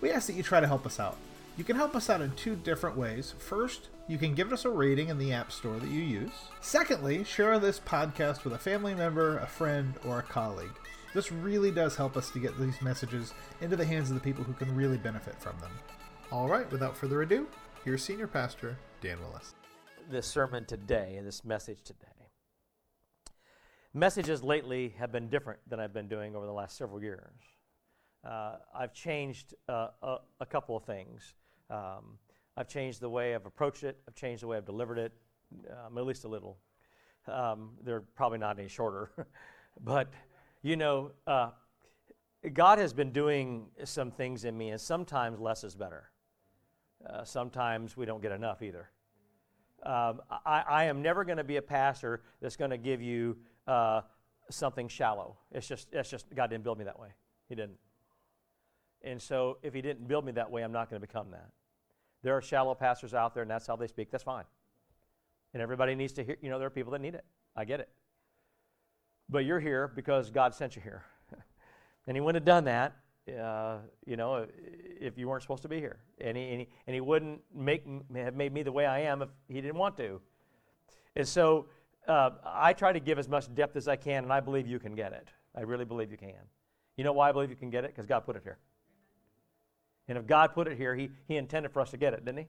we ask that you try to help us out. You can help us out in two different ways. First, you can give us a rating in the App Store that you use. Secondly, share this podcast with a family member, a friend, or a colleague. This really does help us to get these messages into the hands of the people who can really benefit from them. All right, without further ado, here's Senior Pastor Dan Willis. This sermon today and this message today. Messages lately have been different than I've been doing over the last several years uh, I've changed uh, a, a, couple of things. Um, I've changed the way I've approached it. I've changed the way I've delivered it, um, at least a little. Um, they're probably not any shorter, but you know, uh, God has been doing some things in me, and sometimes less is better. Uh, sometimes we don't get enough either. Um, I, I, am never going to be a pastor that's going to give you uh, something shallow. It's just, it's just God didn't build me that way. He didn't. And so if he didn't build me that way, I'm not going to become that. There are shallow pastors out there, and that's how they speak. That's fine. And everybody needs to hear, you know, there are people that need it. I get it. But you're here because God sent you here. and he wouldn't have done that, uh, you know, if you weren't supposed to be here. And he, and he, and he wouldn't make, have made me the way I am if he didn't want to. And so uh, I try to give as much depth as I can, and I believe you can get it. I really believe you can. You know why I believe you can get it? Because God put it here. And if God put it here, He, he intended for us to get it, didn't He?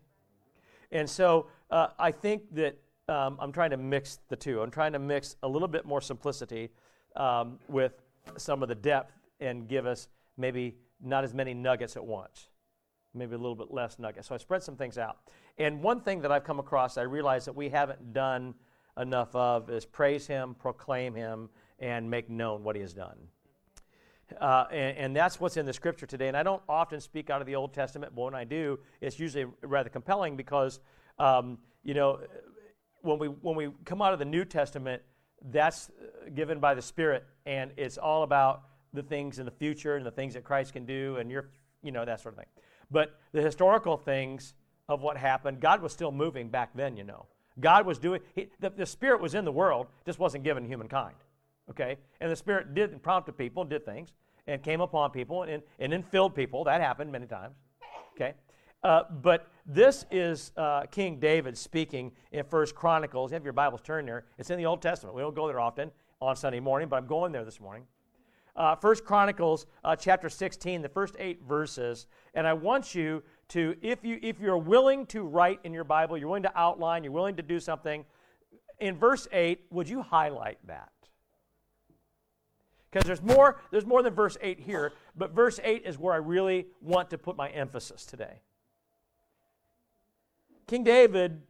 And so uh, I think that um, I'm trying to mix the two. I'm trying to mix a little bit more simplicity um, with some of the depth and give us maybe not as many nuggets at once, maybe a little bit less nuggets. So I spread some things out. And one thing that I've come across, I realize that we haven't done enough of is praise Him, proclaim Him, and make known what He has done. Uh, and, and, that's what's in the scripture today. And I don't often speak out of the Old Testament, but when I do, it's usually rather compelling because, um, you know, when we, when we come out of the New Testament, that's given by the Spirit, and it's all about the things in the future and the things that Christ can do, and you're, you know, that sort of thing. But the historical things of what happened, God was still moving back then, you know. God was doing, he, the, the Spirit was in the world, just wasn't given humankind okay? And the Spirit did and prompted people, did things, and came upon people and, and then filled people. That happened many times, okay? Uh, but this is uh, King David speaking in First Chronicles. You have your Bibles turned there. It's in the Old Testament. We don't go there often on Sunday morning, but I'm going there this morning. Uh, First Chronicles uh, chapter 16, the first eight verses, and I want you to, if you if you're willing to write in your Bible, you're willing to outline, you're willing to do something. In verse eight, would you highlight that? Because there's more, there's more than verse 8 here, but verse 8 is where I really want to put my emphasis today. King David,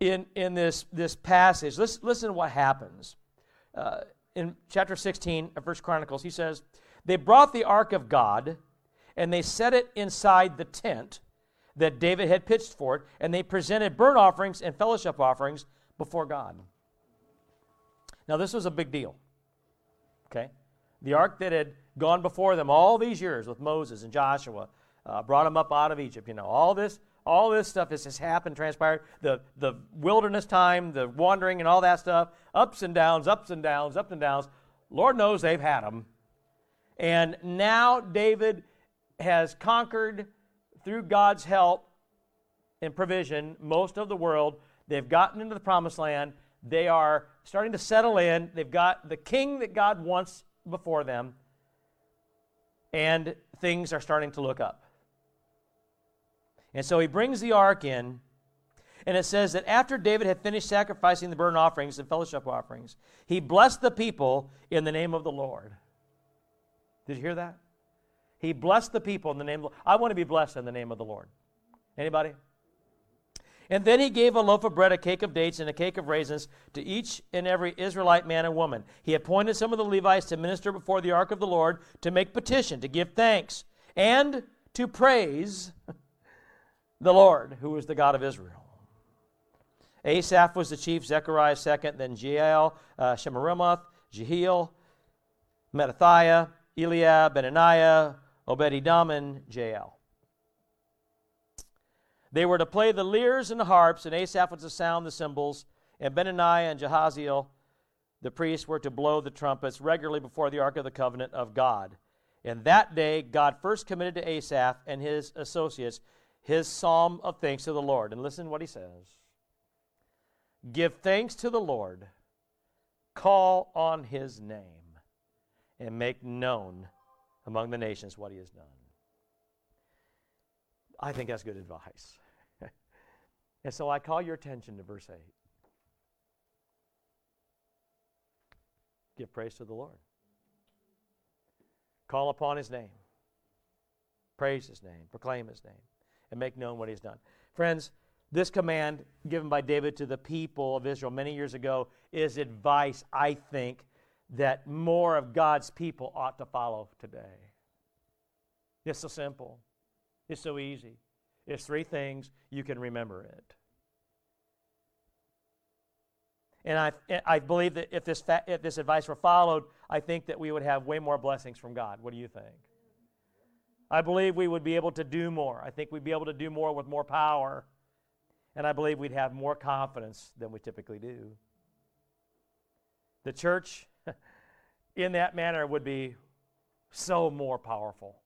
in, in this, this passage, listen, listen to what happens. Uh, in chapter 16 of First Chronicles, he says, They brought the ark of God, and they set it inside the tent that David had pitched for it, and they presented burnt offerings and fellowship offerings before God. Now, this was a big deal. Okay? The ark that had gone before them all these years with Moses and Joshua, uh, brought them up out of Egypt. You know, all this, all this stuff has just happened, transpired. The, the wilderness time, the wandering and all that stuff, ups and downs, ups and downs, ups and downs. Lord knows they've had them. And now David has conquered through God's help and provision most of the world. They've gotten into the promised land. They are starting to settle in. They've got the king that God wants before them, and things are starting to look up. And so he brings the ark in, and it says that after David had finished sacrificing the burnt offerings and fellowship offerings, he blessed the people in the name of the Lord. Did you hear that? He blessed the people in the name of the I want to be blessed in the name of the Lord. Anybody? And then he gave a loaf of bread, a cake of dates, and a cake of raisins to each and every Israelite man and woman. He appointed some of the Levites to minister before the ark of the Lord, to make petition, to give thanks, and to praise the Lord, who is the God of Israel. Asaph was the chief, Zechariah second, then Jeiel, uh, Jehiel, Mattithiah, Eliab, Benaniah, Obed-Edom, and Jael. They were to play the lyres and the harps, and Asaph was to sound the cymbals, and Benaniah and Jahaziel, the priests, were to blow the trumpets regularly before the Ark of the Covenant of God. And that day, God first committed to Asaph and his associates his psalm of thanks to the Lord. And listen what he says Give thanks to the Lord, call on his name, and make known among the nations what he has done. I think that's good advice. And so I call your attention to verse 8. Give praise to the Lord. Call upon his name. Praise his name. Proclaim his name. And make known what he's done. Friends, this command given by David to the people of Israel many years ago is advice, I think, that more of God's people ought to follow today. It's so simple. It's so easy. It's three things. You can remember it. And I, I believe that if this, fa- if this advice were followed, I think that we would have way more blessings from God. What do you think? I believe we would be able to do more. I think we'd be able to do more with more power. And I believe we'd have more confidence than we typically do. The church, in that manner, would be so more powerful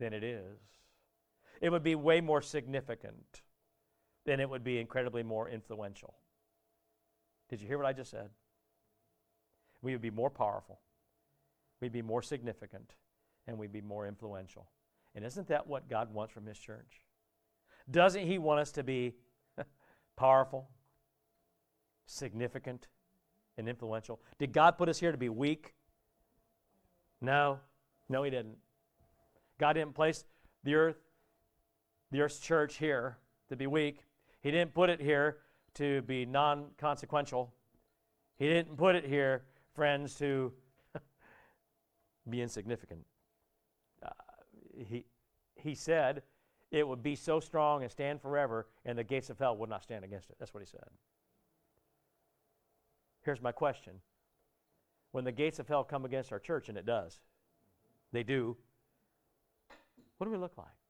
than it is. It would be way more significant than it would be incredibly more influential. Did you hear what I just said? We would be more powerful, we'd be more significant, and we'd be more influential. And isn't that what God wants from His church? Doesn't He want us to be powerful, significant, and influential? Did God put us here to be weak? No. No, He didn't. God didn't place the earth, the earth's church here to be weak. He didn't put it here to be non consequential. He didn't put it here, friends, to be insignificant. Uh, he, he said it would be so strong and stand forever, and the gates of hell would not stand against it. That's what he said. Here's my question When the gates of hell come against our church, and it does, they do, what do we look like?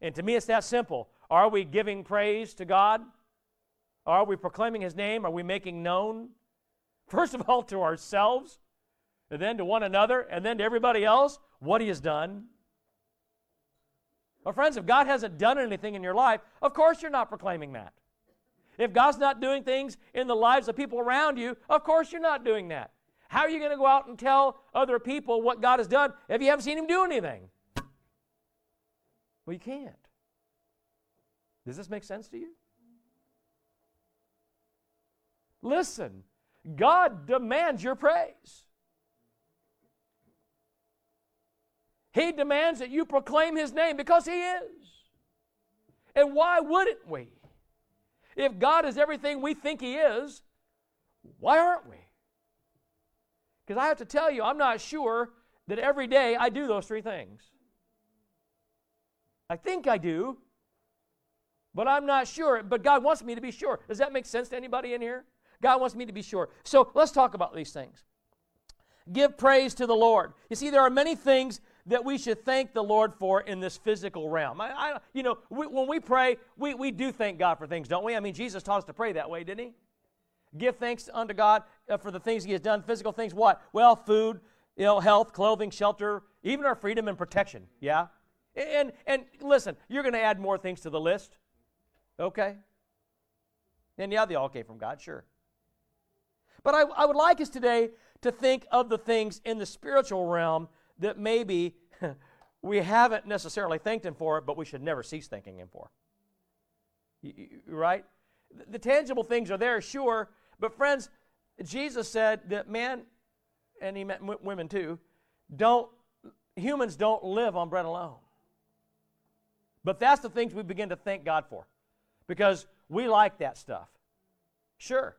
And to me, it's that simple. Are we giving praise to God? Are we proclaiming His name? Are we making known, first of all, to ourselves, and then to one another, and then to everybody else, what He has done? Well, friends, if God hasn't done anything in your life, of course you're not proclaiming that. If God's not doing things in the lives of people around you, of course you're not doing that. How are you going to go out and tell other people what God has done if you haven't seen Him do anything? Well, you can't. Does this make sense to you? Listen, God demands your praise. He demands that you proclaim His name because He is. And why wouldn't we? If God is everything we think He is, why aren't we? Because I have to tell you, I'm not sure that every day I do those three things. I think I do, but I'm not sure. But God wants me to be sure. Does that make sense to anybody in here? God wants me to be sure. So let's talk about these things. Give praise to the Lord. You see, there are many things that we should thank the Lord for in this physical realm. I, I, you know, we, when we pray, we, we do thank God for things, don't we? I mean, Jesus taught us to pray that way, didn't he? Give thanks unto God uh, for the things he has done. Physical things, what? Well, food, you know, health, clothing, shelter, even our freedom and protection. Yeah? And, and listen, you're going to add more things to the list. Okay? And yeah, they all came from God, sure. But I, I would like us today to think of the things in the spiritual realm that maybe we haven't necessarily thanked Him for, but we should never cease thanking Him for. Right? The tangible things are there, sure, but friends, Jesus said that man, and he meant women too, don't humans don't live on bread alone. But that's the things we begin to thank God for because we like that stuff. Sure.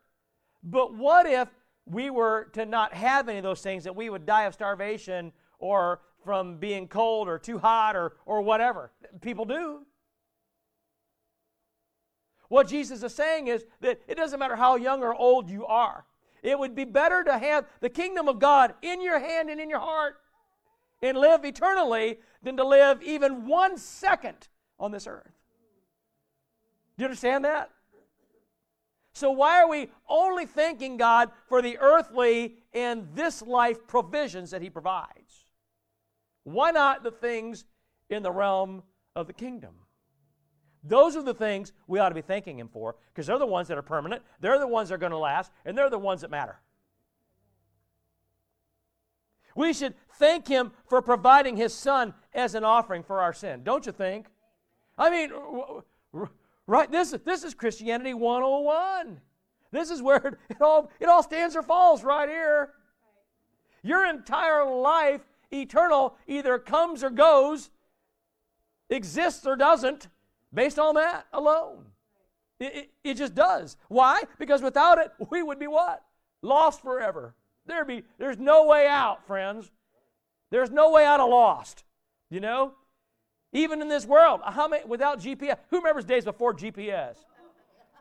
But what if we were to not have any of those things, that we would die of starvation or from being cold or too hot or, or whatever. People do. What Jesus is saying is that it doesn't matter how young or old you are, it would be better to have the kingdom of God in your hand and in your heart and live eternally than to live even one second on this earth. Do you understand that? So, why are we only thanking God for the earthly and this life provisions that He provides? Why not the things in the realm of the kingdom? Those are the things we ought to be thanking Him for because they're the ones that are permanent, they're the ones that are going to last, and they're the ones that matter. We should thank Him for providing His Son as an offering for our sin, don't you think? I mean, Right? This, this is Christianity 101. This is where it all, it all stands or falls right here. Your entire life, eternal, either comes or goes, exists or doesn't, based on that alone. It, it, it, just does. Why? Because without it, we would be what? Lost forever. There be there's no way out, friends. There's no way out of lost. You know? Even in this world, how many without GPS? Who remembers days before GPS?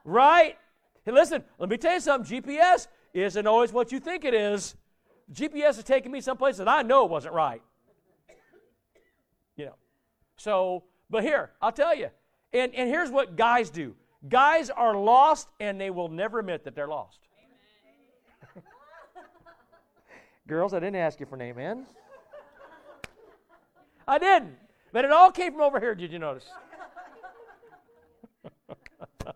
Right? Hey, listen, let me tell you something. GPS isn't always what you think it is. GPS is taking me someplace that I know wasn't right. You know. So, but here, I'll tell you. And, and here's what guys do guys are lost and they will never admit that they're lost. Girls, I didn't ask you for an amen. I didn't. But it all came from over here, did you notice?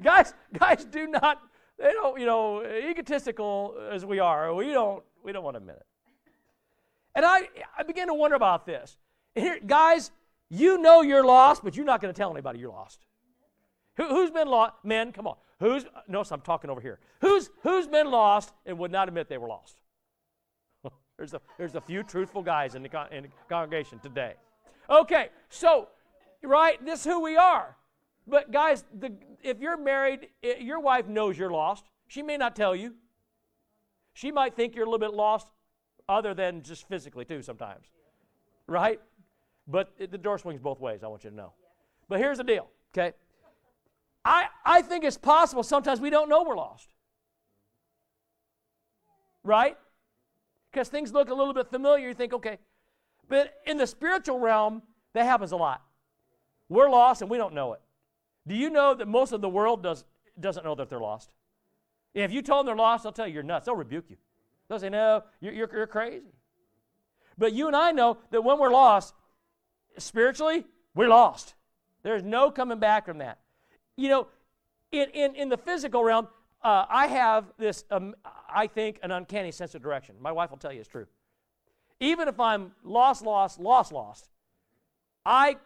guys, guys do not, they don't, you know, egotistical as we are, we don't, we don't want to admit it. And I, I began to wonder about this. Here, guys, you know you're lost, but you're not going to tell anybody you're lost. Who, has been lost? Men, come on. Who's, notice I'm talking over here. Who's, who's been lost and would not admit they were lost? there's, a, there's a few truthful guys in the, con- in the congregation today. Okay, so, right, this is who we are. But, guys, the, if you're married, your wife knows you're lost. She may not tell you. She might think you're a little bit lost, other than just physically, too, sometimes. Right? But it, the door swings both ways, I want you to know. But here's the deal, okay? I, I think it's possible sometimes we don't know we're lost. Right? Because things look a little bit familiar. You think, okay, but in the spiritual realm, that happens a lot. We're lost and we don't know it. Do you know that most of the world does, doesn't know that they're lost? If you told them they're lost, they'll tell you you're nuts. They'll rebuke you. They'll say, no, you're, you're, you're crazy. But you and I know that when we're lost, spiritually, we're lost. There's no coming back from that. You know, in, in, in the physical realm, uh, I have this, um, I think, an uncanny sense of direction. My wife will tell you it's true even if I'm lost, lost, lost, lost, I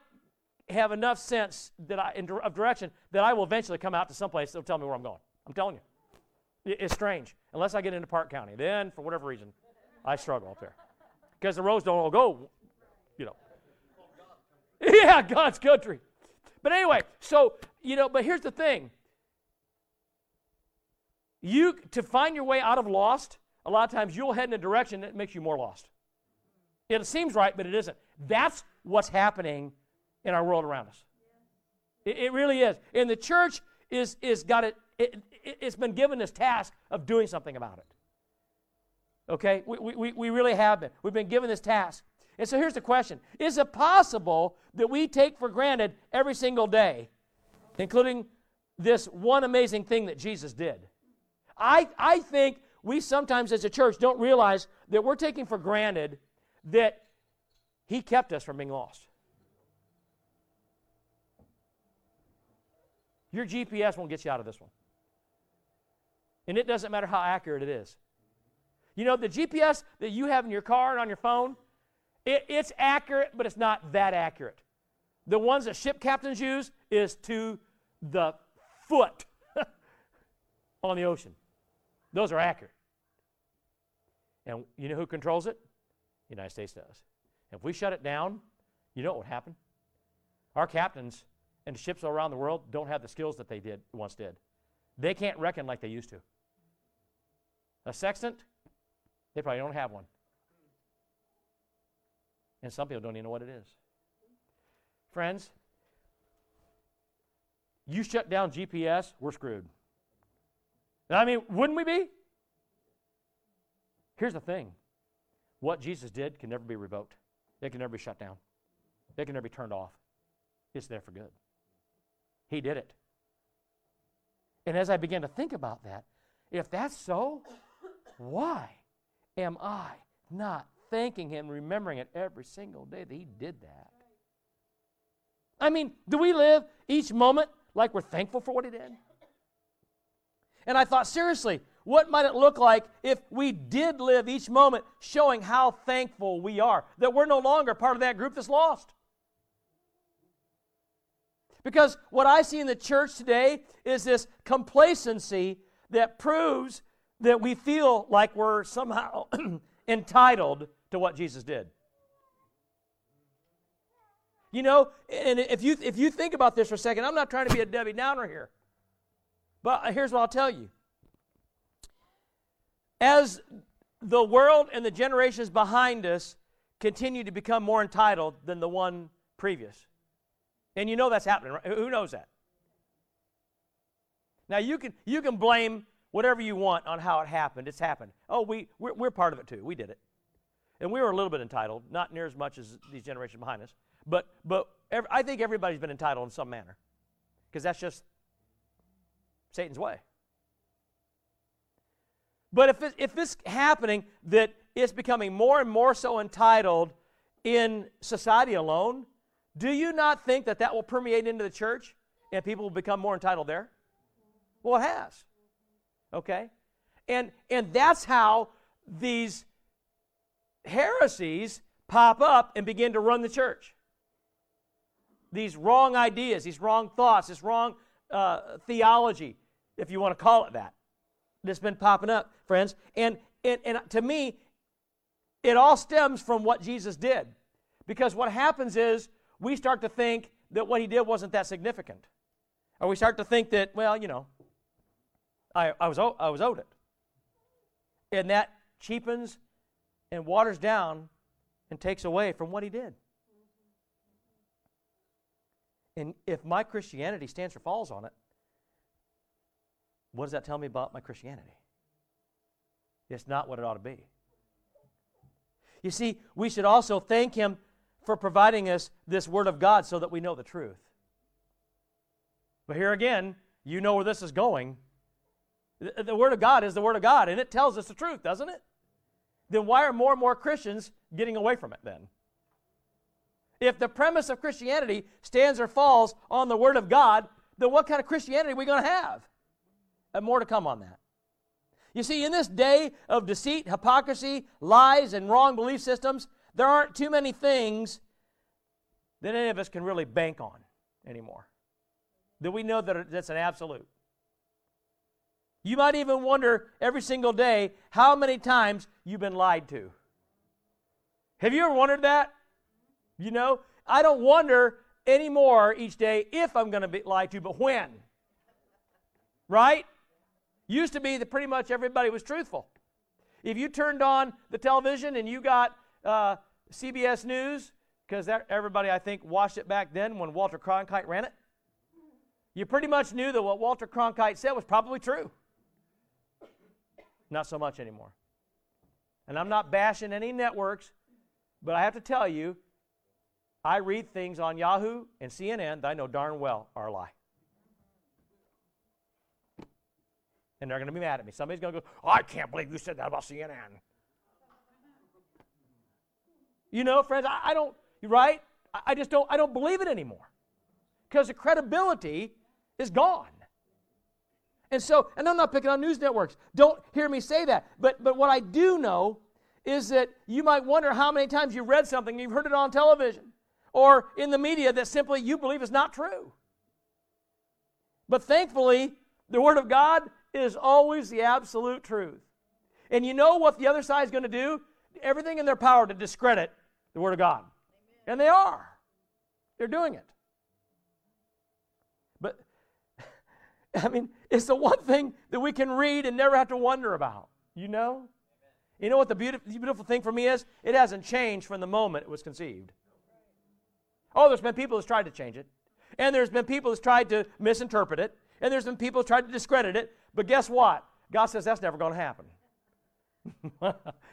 have enough sense that I, in, of direction that I will eventually come out to someplace that'll tell me where I'm going. I'm telling you. It, it's strange. Unless I get into Parke County. Then, for whatever reason, I struggle up there. Because the roads don't all go, you know. Yeah, God's country. But anyway, so, you know, but here's the thing. You, to find your way out of lost, a lot of times you'll head in a direction that makes you more lost. It seems right, but it isn't. That's what's happening in our world around us. It, it really is. And the church is, is got it, it, has been given this task of doing something about it. Okay? We, we, we really have been. We've been given this task. And so here's the question Is it possible that we take for granted every single day, including this one amazing thing that Jesus did? I, I think we sometimes as a church don't realize that we're taking for granted that He kept us from being lost. Your GPS won't get you out of this one. And it doesn't matter how accurate it is. You know, the GPS that you have in your car and on your phone, it, it's accurate, but it's not that accurate. The ones that ship captains use is to the foot on the ocean. Those are accurate. And you know who controls it? United States does. If we shut it down, you know what would happen? Our captains and ships around the world don't have the skills that they did once did. They can't reckon like they used to. A sextant, they probably don't have one. And some people don't even know what it is. Friends, you shut down GPS, we're screwed. I mean, wouldn't we be? Here's the thing what Jesus did can never be revoked, it can never be shut down, it can never be turned off. It's there for good. He did it. And as I began to think about that, if that's so, why am I not thanking Him, remembering it every single day that He did that? I mean, do we live each moment like we're thankful for what He did? And I thought, seriously, what might it look like if we did live each moment showing how thankful we are that we're no longer part of that group that's lost? Because what I see in the church today is this complacency that proves that we feel like we're somehow entitled to what Jesus did. You know, and if you if you think about this for a second, I'm not trying to be a Debbie Downer here. But here's what I'll tell you. As the world and the generations behind us continue to become more entitled than the one previous. And you know that's happening, right? Who knows that? Now you can you can blame whatever you want on how it happened. It's happened. Oh, we we're, we're part of it too. We did it, and we were a little bit entitled, not near as much as these generations behind us. But but every, I think everybody's been entitled in some manner, because that's just Satan's way. But if, it, if it's happening that it's becoming more and more so entitled in society alone, do you not think that that will permeate into the church and people will become more entitled there? Well, it has. Okay? And, and that's how these heresies pop up and begin to run the church. These wrong ideas, these wrong thoughts, this wrong uh, theology if you want to call it that, that's been popping up, friends. And, and, and to me, it all stems from what Jesus did. Because what happens is we start to think that what he did wasn't that significant. Or we start to think that, well, you know, I, I, was, I was owed it. And that cheapens and waters down and takes away from what he did. And if my Christianity stands or falls on it, what does that tell me about my Christianity? It's not what it ought to be. You see, we should also thank Him for providing us this Word of God so that we know the truth. But here again, you know where this is going. The, Word of God is the Word of God, and it tells us the truth, doesn't it? Then why are more and more Christians getting away from it then? If the premise of Christianity stands or falls on the Word of God, then what kind of Christianity are we going to have? And more to come on that. You see, in this day of deceit, hypocrisy, lies, and wrong belief systems, there aren't too many things that any of us can really bank on anymore. That we know that that's an absolute. You might even wonder every single day how many times you've been lied to. Have you ever wondered that? You know, I don't wonder anymore each day if I'm going to be lied to, but when. Right? Used to be that pretty much everybody was truthful. If you turned on the television and you got uh, CBS News, because everybody, I think, watched it back then when Walter Cronkite ran it, you pretty much knew that what Walter Cronkite said was probably true. Not so much anymore. And I'm not bashing any networks, but I have to tell you, I read things on Yahoo and CNN that I know darn well are a lie. And they're going to be mad at me. Somebody's going to go, I can't believe you said that about CNN. You know, friends, I, I don't, right? I, I just don't, I don't believe it anymore because the credibility is gone. And so, and I'm not picking on news networks. Don't hear me say that. But, but what I do know is that you might wonder how many times you've read something, you've heard it on television or in the media that simply you believe is not true. But thankfully, the Word of God is always the absolute truth. And you know what the other side is going to do? Everything in their power to discredit the Word of God. Amen. And they are. They're doing it. But, I mean, it's the one thing that we can read and never have to wonder about, you know? You know what the beautiful, beautiful thing for me is? It hasn't changed from the moment it was conceived. Oh, there's been people who's tried to change it. And there's been people who's tried to misinterpret it. And there's been people tried to discredit it. But guess what? God says that's never going to happen.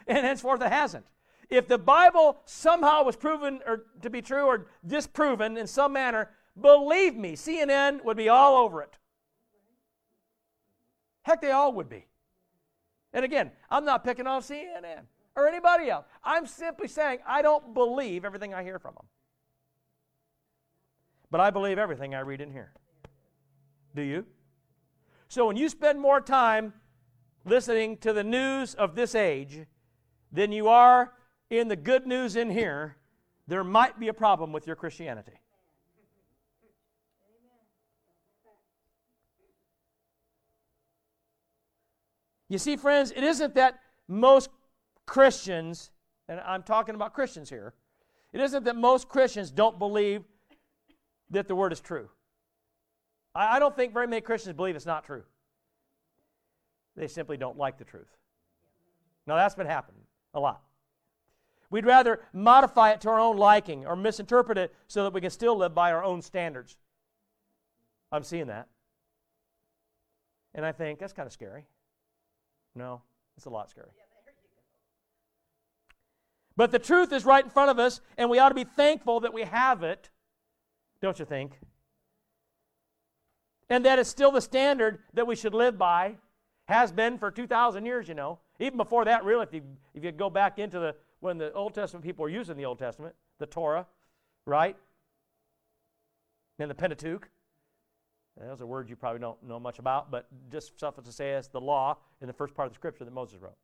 and henceforth it hasn't. If the Bible somehow was proven or to be true or disproven in some manner, believe me, CNN would be all over it. Heck, they all would be. And again, I'm not picking on CNN or anybody else. I'm simply saying I don't believe everything I hear from them. But I believe everything I read in here. Do you? So when you spend more time listening to the news of this age than you are in the good news in here, there might be a problem with your Christianity. You see, friends, it isn't that most Christians, and I'm talking about Christians here, it isn't that most Christians don't believe that the word is true. I, don't think very many Christians believe it's not true. They simply don't like the truth. Now, that's been happening a lot. We'd rather modify it to our own liking or misinterpret it so that we can still live by our own standards. I'm seeing that. And I think that's kind of scary. No, it's a lot scary. But the truth is right in front of us, and we ought to be thankful that we have it, don't you think? And that is still the standard that we should live by, has been for 2,000 years, you know. Even before that, really, if you, if you go back into the when the Old Testament people were using the Old Testament, the Torah, right? And the Pentateuch. Those are words you probably don't know much about, but just suffice to say, it's the law in the first part of the scripture that Moses wrote.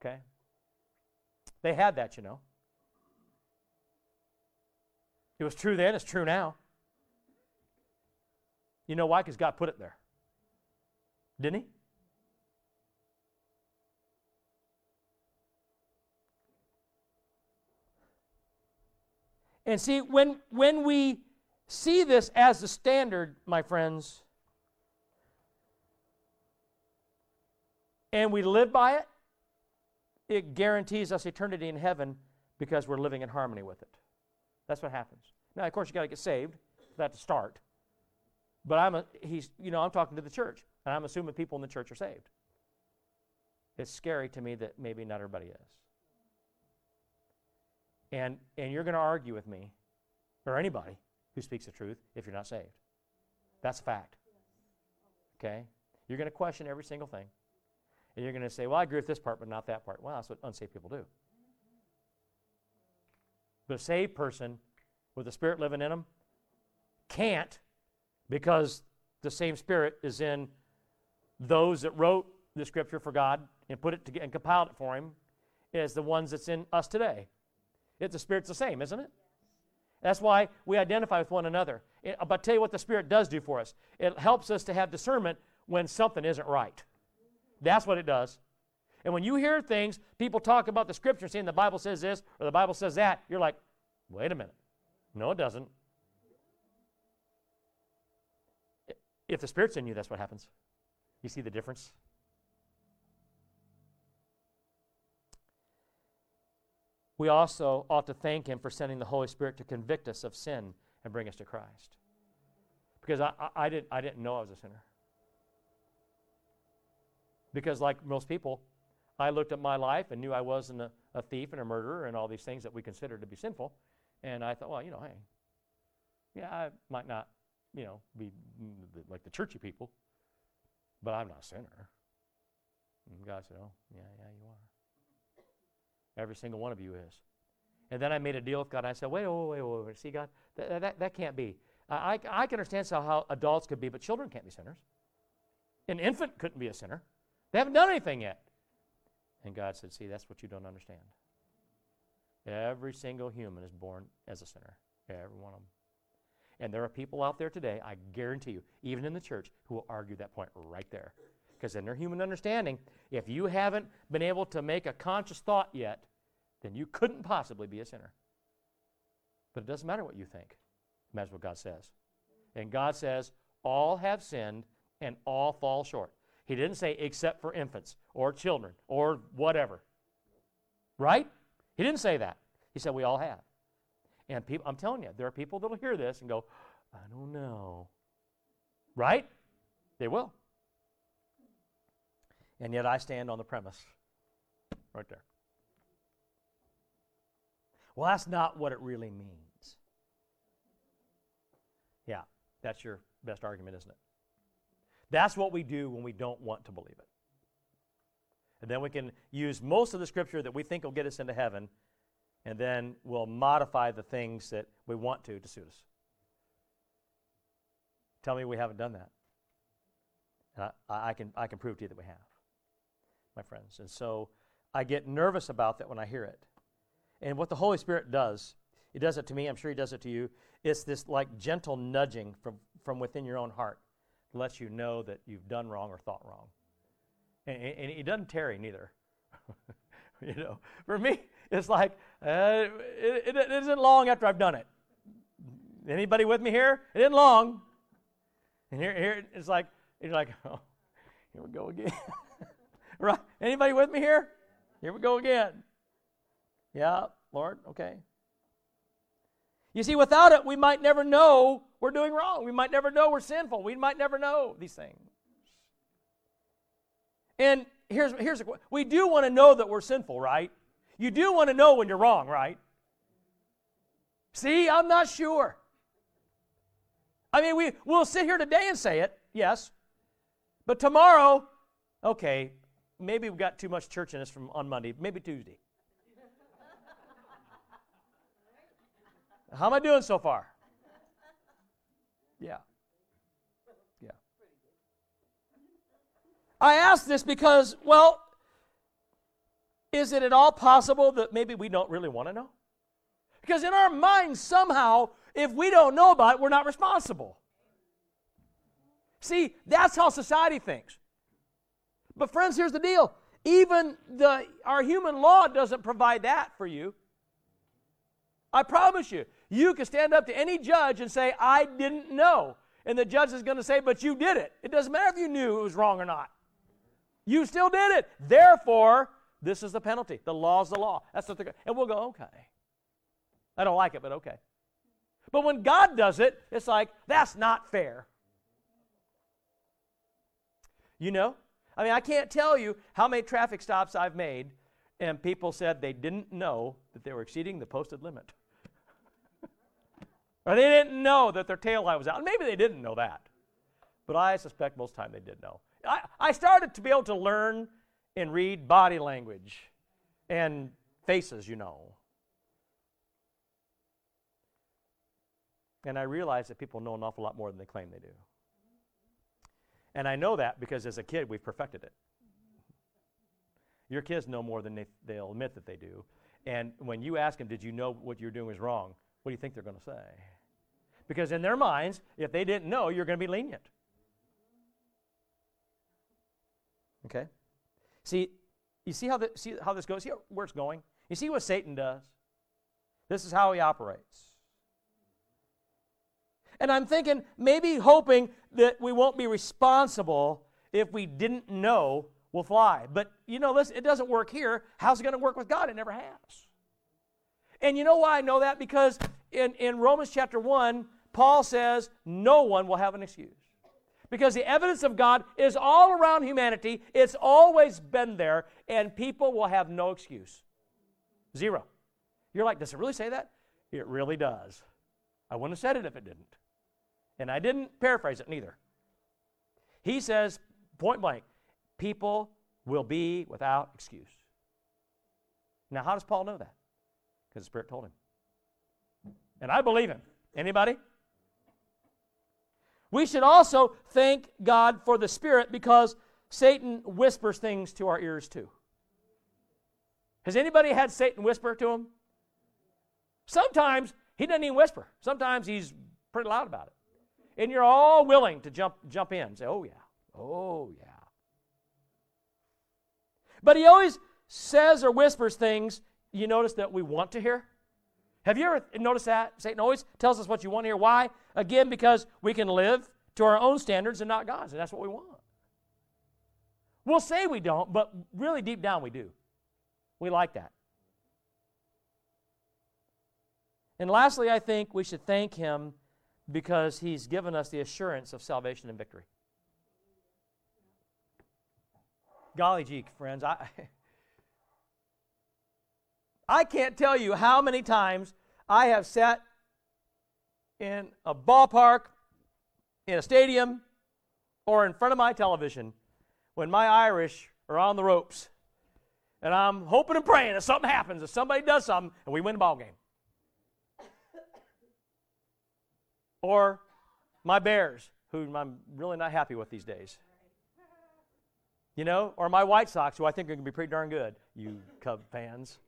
Okay? They had that, you know. It was true then, it's true now. You know why? Because God put it there. Didn't He? And see, when, when we see this as the standard, my friends, and we live by it, it guarantees us eternity in heaven because we're living in harmony with it. That's what happens. Now, of course, you've got to get saved for that to start. But I'm a, he's, you know, I'm talking to the church, and I'm assuming people in the church are saved. It's scary to me that maybe not everybody is. And, and you're going to argue with me, or anybody who speaks the truth, if you're not saved. That's a fact. Okay? You're going to question every single thing. And you're going to say, well, I agree with this part, but not that part. Well, that's what unsaved people do. But a saved person with the Spirit living in them can't because the same Spirit is in those that wrote the Scripture for God and put it and compiled it for Him as the ones that's in us today. It, the Spirit's the same, isn't it? That's why we identify with one another. It, but tell you what the Spirit does do for us. It helps us to have discernment when something isn't right. That's what it does. And when you hear things, people talk about the Scripture saying the Bible says this or the Bible says that, you're like, wait a minute. No, it doesn't. If the Spirit's in you, that's what happens. You see the difference? we also ought to thank Him for sending the Holy Spirit to convict us of sin and bring us to Christ. Because I, I, I, didn't, I didn't know I was a sinner. Because, like most people, I looked at my life and knew I wasn't a, a thief and a murderer and all these things that we consider to be sinful. And I thought, well, you know, hey, yeah, I might not, you know, be like the churchy people, but I'm not a sinner. And God said, oh, yeah, yeah, you are. Every single one of you is. And then I made a deal with God. I said, wait, wait, wait, wait, wait. See, God, that, that, that can't be. I, I can understand how, how adults could be, but children can't be sinners. An infant couldn't be a sinner. They haven't done anything yet. And God said, see, that's what you don't understand. Every single human is born as a sinner. Every one of them. And there are people out there today, I guarantee you, even in the church, who will argue that point right there. Because in their human understanding, if you haven't been able to make a conscious thought yet, then you couldn't possibly be a sinner. But it doesn't matter what you think, matters what God says. And God says, all have sinned and all fall short. He didn't say except for infants or children or whatever. Right? He didn't say that. He said we all have. And people, I'm telling you, there are people that'll hear this and go, I don't know. Right? They will. And yet I stand on the premise right there. Well, that's not what it really means. Yeah, that's your best argument, isn't it? That's what we do when we don't want to believe it. And then we can use most of the scripture that we think will get us into heaven, and then we'll modify the things that we want to to suit us. Tell me we haven't done that. And I, I, can, I can prove to you that we have, my friends. And so I get nervous about that when I hear it. And what the Holy Spirit does, He does it to me, I'm sure He does it to you. It's this like gentle nudging from, from within your own heart lets you know that you've done wrong or thought wrong. And, and he doesn't tarry neither. you know, for me, it's like uh, it, it, isn't long after I've done it. Anybody with me here? It isn't long. And here, here it's like it's like, oh, here we go again. right? Anybody with me here? Here we go again. Yeah, Lord. Okay. You see, without it, we might never know we're doing wrong. We might never know we're sinful. We might never know these things. And here's, here's a we do want to know that we're sinful, right? You do want to know when you're wrong, right? See, I'm not sure. I mean, we, we'll sit here today and say it, yes. But tomorrow, okay, maybe we've got too much church in us from on Monday, maybe Tuesday. How am I doing so far? Yeah. Yeah. I ask this because, well, is it at all possible that maybe we don't really want to know? Because in our minds, somehow, if we don't know about it, we're not responsible. See, that's how society thinks. But, friends, here's the deal even the, our human law doesn't provide that for you. I promise you, you can stand up to any judge and say, I didn't know. And the judge is going to say, But you did it. It doesn't matter if you knew it was wrong or not. You still did it. Therefore, this is the penalty. The law is the law. That's what they're And we'll go, Okay. I don't like it, but okay. But when God does it, it's like, That's not fair. You know? I mean, I can't tell you how many traffic stops I've made, and people said they didn't know that they were exceeding the posted limit. Or they didn't know that their tail light was out. maybe they didn't know that. But I suspect most time they did know. I, I started to be able to learn and read body language and faces, you know. And I realize that people know an awful lot more than they claim they do. And I know that because as a kid, we've perfected it. Your kids know more than they, they'll admit that they do. And when you ask them, Did you know what you're doing was wrong? What do you think they're going to say? Because in their minds, if they didn't know, you're going to be lenient. Okay? See, you see how, the, see how this goes? See where it's going? You see what Satan does? This is how he operates. And I'm thinking, maybe hoping that we won't be responsible if we didn't know we'll fly. But you know, listen, it doesn't work here. How's it going to work with God? It never has. And you know why I know that? Because in, in Romans chapter 1, Paul says no one will have an excuse. Because the evidence of God is all around humanity, it's always been there, and people will have no excuse. Zero. You're like, does it really say that? It really does. I wouldn't have said it if it didn't. And I didn't paraphrase it neither. He says, point blank, people will be without excuse. Now, how does Paul know that? Because the Spirit told him. And I believe him. Anybody? We should also thank God for the Spirit because Satan whispers things to our ears too. Has anybody had Satan whisper to him? Sometimes he doesn't even whisper. Sometimes he's pretty loud about it. And you're all willing to jump jump in and say, "Oh yeah. Oh yeah." But he always says or whispers things you notice that we want to hear. Have you ever noticed that? Satan always tells us what you want to hear. Why? Again, because we can live to our own standards and not God's, and that's what we want. We'll say we don't, but really deep down we do. We like that. And lastly, I think we should thank Him because He's given us the assurance of salvation and victory. Golly gee, friends, I, I can't tell you how many times I have sat in a ballpark, in a stadium, or in front of my television when my Irish are on the ropes. And I'm hoping and praying that something happens, that somebody does something, and we win the ball game. Or my Bears, who I'm really not happy with these days. You know, or my White Sox, who I think are going to be pretty darn good, you Cub fans.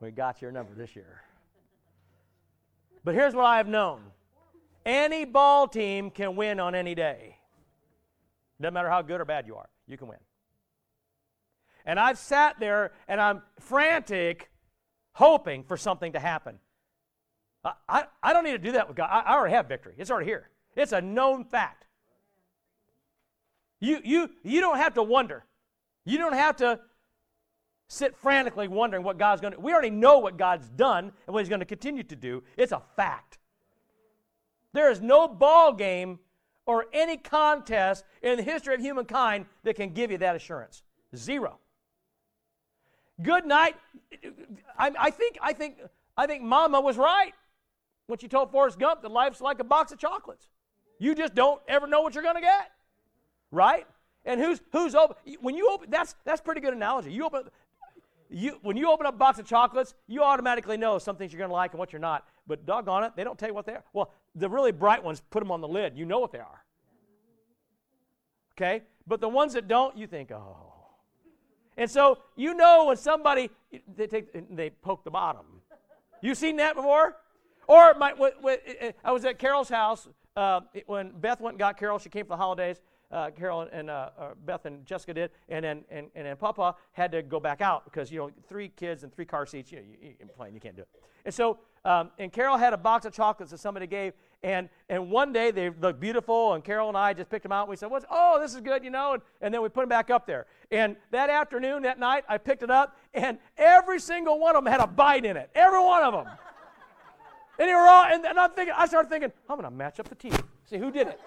We got your number this year. But here's what I have known any ball team can win on any day. Doesn't matter how good or bad you are, you can win. And I've sat there and I'm frantic, hoping for something to happen. I, I, I don't need to do that with God. I, I already have victory, it's already here. It's a known fact. You, you, you don't have to wonder. You don't have to sit frantically wondering what God's going to We already know what God's done and what He's going to continue to do. It's a fact. There is no ball game or any contest in the history of humankind that can give you that assurance. Zero. Good night. I, I, think I think I think Mama was right when she told Forrest Gump that life's like a box of chocolates. You just don't ever know what you're going to get, right? And who's who's open? When you open, that's that's pretty good analogy. You open, you when you open up a box of chocolates, you automatically know some things you're going to like and what you're not. But doggone it, they don't tell you what they are. Well, the really bright ones, put them on the lid. You know what they are. Okay? But the ones that don't, you think, oh. And so you know when somebody they take they poke the bottom. You seen that before? Or my, I was at Carol's house uh, when Beth went and got Carol. She came for the holidays. Uh, Carol and uh, uh, Beth and Jessica did, and then and, and then Papa had to go back out because you know three kids and three car seats. You you, you plain, you can't do it. And so um, and Carol had a box of chocolates that somebody gave, and, and one day they looked beautiful, and Carol and I just picked them out. And we said, What's, oh, this is good, you know, and, and then we put them back up there. And that afternoon, that night, I picked it up, and every single one of them had a bite in it. Every one of them. and all, and, and I'm thinking, I started thinking, I'm to match up the team, see who did it.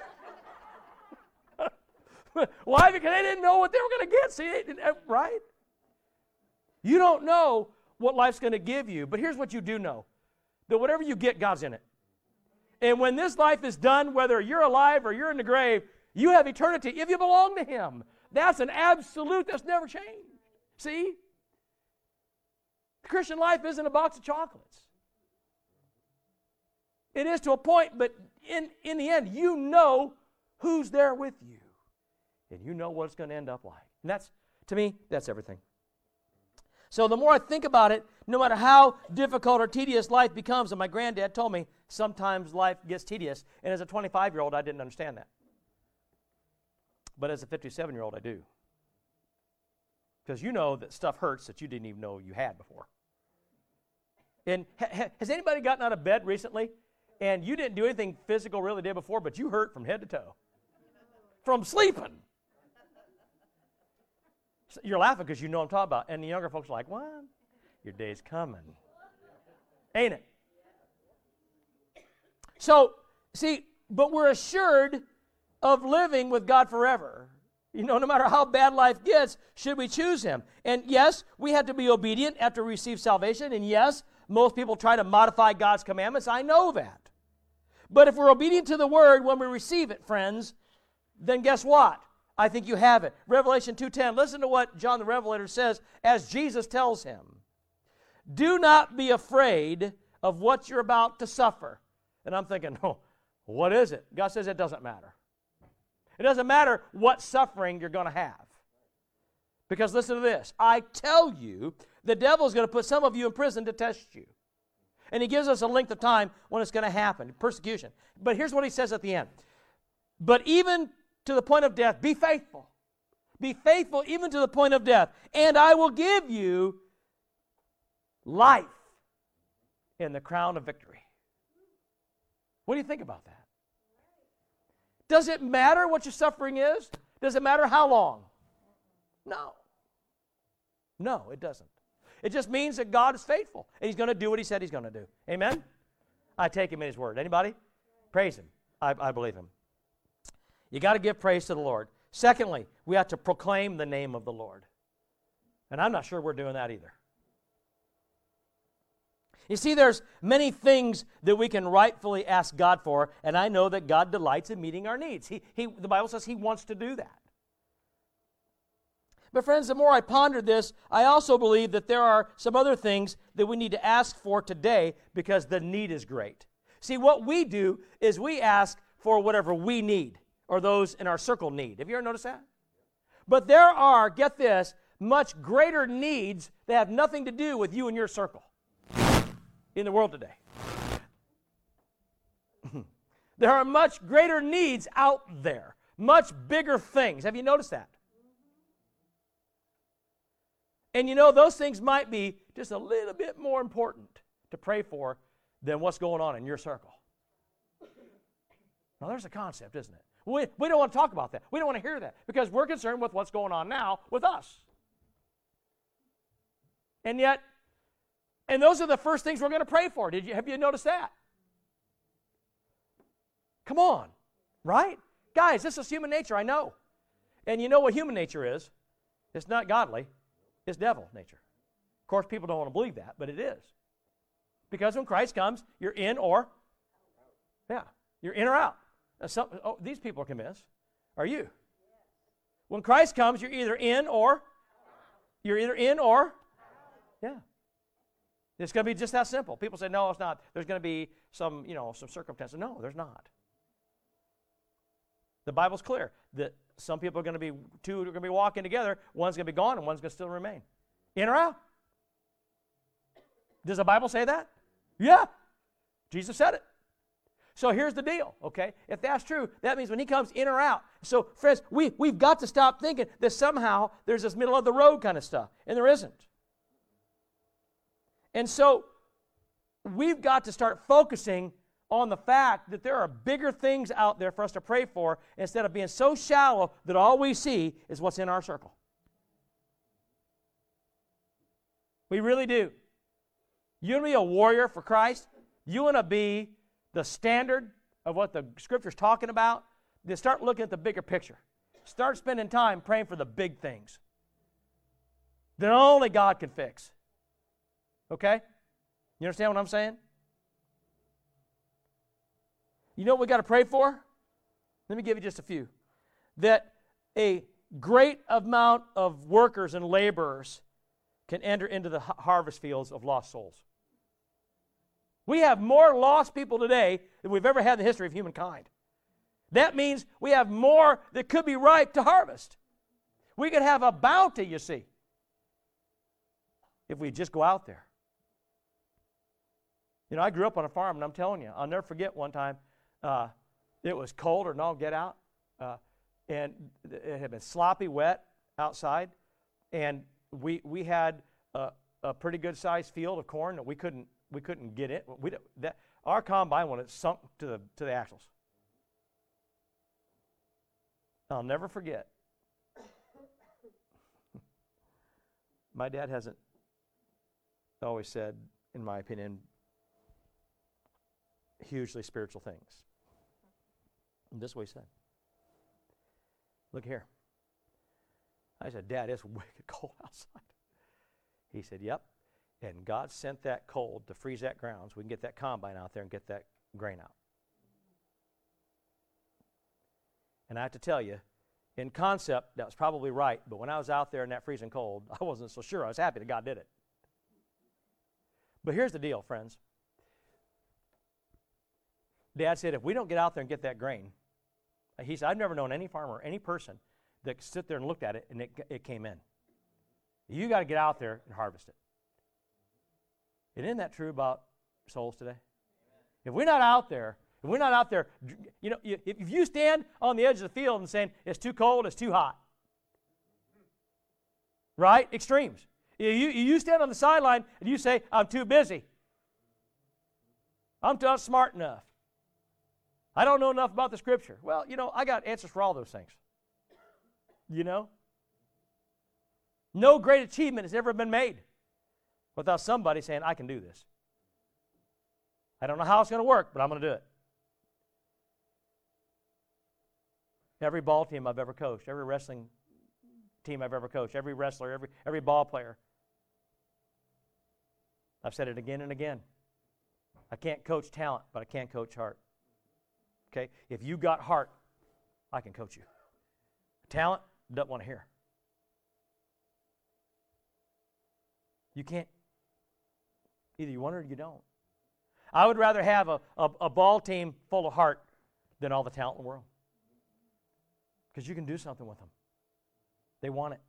Why? Because they didn't know what they were going to get. See, eh, right? You don't know what life's going to give you, but here's what you do know that whatever you get, God's in it. And when this life is done, whether you're alive or you're in the grave, you have eternity if you belong to Him. That's an absolute that's never changed. See? The Christian life isn't a box of chocolates. It is to a point, but in, in the end, you know who's there with you. And you know what it's going to end up like. And that's, to me, that's everything. So the more I think about it, no matter how difficult or tedious life becomes, and my granddad told me sometimes life gets tedious, and as a 25 year old, I didn't understand that. But as a 57 year old, I do. Because you know that stuff hurts that you didn't even know you had before. And ha- has anybody gotten out of bed recently and you didn't do anything physical really the day before, but you hurt from head to toe from sleeping? You're laughing because you know what I'm talking about. And the younger folks are like, what? Your day's coming. Ain't it? So, see, but we're assured of living with God forever. You know, no matter how bad life gets, should we choose Him? And yes, we have to be obedient after we receive salvation. And yes, most people try to modify God's commandments. I know that. But if we're obedient to the Word when we receive it, friends, then guess what? I think you have it. Revelation 2:10. Listen to what John the Revelator says as Jesus tells him. Do not be afraid of what you're about to suffer. And I'm thinking, "Oh, what is it?" God says it doesn't matter. It doesn't matter what suffering you're going to have. Because listen to this. I tell you, the devil is going to put some of you in prison to test you. And he gives us a length of time when it's going to happen persecution. But here's what he says at the end. But even to the point of death. Be faithful. Be faithful even to the point of death. And I will give you life in the crown of victory. What do you think about that? Does it matter what your suffering is? Does it matter how long? No. No, it doesn't. It just means that God is faithful and He's going to do what He said He's going to do. Amen? I take Him in His word. Anybody? Praise Him. I, I believe Him. You got to give praise to the Lord. Secondly, we have to proclaim the name of the Lord. And I'm not sure we're doing that either. You see, there's many things that we can rightfully ask God for, and I know that God delights in meeting our needs. He, he, the Bible says He wants to do that. But, friends, the more I pondered this, I also believe that there are some other things that we need to ask for today because the need is great. See, what we do is we ask for whatever we need or those in our circle need. Have you ever noticed that? But there are, get this, much greater needs that have nothing to do with you and your circle in the world today. there are much greater needs out there, much bigger things. Have you noticed that? And you know, those things might be just a little bit more important to pray for than what's going on in your circle. Now, there's a concept, isn't it? We, we don't want to talk about that. We don't want to hear that because we're concerned with what's going on now with us. And yet, and those are the first things we're going to pray for. Did you have you noticed that? Come on, right? Guys, this is human nature, I know. And you know what human nature is? It's not godly. It's devil nature. Of course, people don't want to believe that, but it is. Because when Christ comes, you're in or, yeah, you're in or out. Some, oh, these people are convinced. Are you? When Christ comes, you're either in or, you're either in or, yeah. It's going to be just that simple. People say, no, it's not. There's going to be some, you know, some circumstances. No, there's not. The Bible's clear that some people are going to be, two are going to be walking together, one's going to be gone, and one's going to still remain. In or out? Does the Bible say that? Yeah. Jesus said it. So here's the deal, okay? If that's true, that means when he comes in or out. So, friends, we, we've got to stop thinking that somehow there's this middle of the road kind of stuff, and there isn't. And so we've got to start focusing on the fact that there are bigger things out there for us to pray for instead of being so shallow that all we see is what's in our circle. We really do. You want to be a warrior for Christ? You want to be the standard of what the scripture's talking about? Then start looking at the bigger picture. Start spending time praying for the big things that only God can fix. Okay? You understand what I'm saying? You know what we got to pray for? Let me give you just a few. That a great amount of workers and laborers can enter into the harvest fields of lost souls. We have more lost people today than we've ever had in the history of humankind. That means we have more that could be ripe to harvest. We could have a bounty, you see, if we just go out there. You know, I grew up on a farm, and I'm telling you, I'll never forget one time uh, it was cold or no, get out. Uh, and it had been sloppy wet outside. And we, we had a, a pretty good sized field of corn that we couldn't, we couldn't get it. We, that, our combine, when it sunk to the, to the axles. I'll never forget. my dad hasn't always said, in my opinion, hugely spiritual things. And this is what he said. Look here. I said, Dad, it's wicked cold outside. He said, Yep. And God sent that cold to freeze that ground so we can get that combine out there and get that grain out. And I have to tell you, in concept, that was probably right, but when I was out there in that freezing cold, I wasn't so sure. I was happy that God did it. But here's the deal, friends. Dad said, if we don't get out there and get that grain, he said, I've never known any farmer, any person that sit there and looked at it and it, it came in. You got to get out there and harvest it. And isn't that true about souls today? If we're not out there, if we're not out there, you know, if you stand on the edge of the field and saying it's too cold, it's too hot, right? Extremes. You, you stand on the sideline and you say, I'm too busy. I'm not smart enough. I don't know enough about the scripture. Well, you know, I got answers for all those things. You know? No great achievement has ever been made without somebody saying, I can do this. I don't know how it's going to work, but I'm going to do it. Every ball team I've ever coached, every wrestling team I've ever coached, every wrestler, every, every ball player. I've said it again and again. I can't coach talent, but I can coach heart. Okay? If you got heart, I can coach you. Talent, doesn't want to hear. You can't. Either you want it or you don't. I would rather have a, a, a ball team full of heart than all the talent in the world. Because you can do something with them. They want it.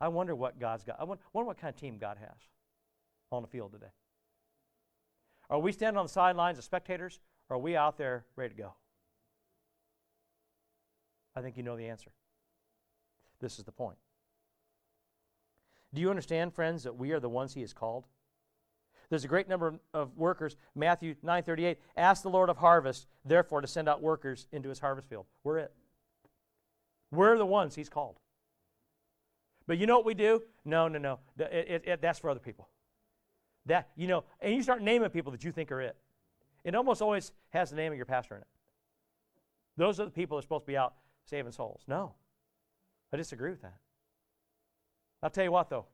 I wonder what God's got. I wonder, wonder what kind of team God has on the field today. Are we standing on the sidelines as spectators, or are we out there ready to go? I think you know the answer. This is the point. Do you understand, friends, that we are the ones He has called? There's a great number of workers. Matthew 9:38, ask the Lord of harvest, therefore, to send out workers into his harvest field. We're it. We're the ones he's called. But you know what we do? No, no, no. It, it, it, that's for other people. That you know, and you start naming people that you think are it. It almost always has the name of your pastor in it. Those are the people that are supposed to be out saving souls. No, I disagree with that. I'll tell you what, though.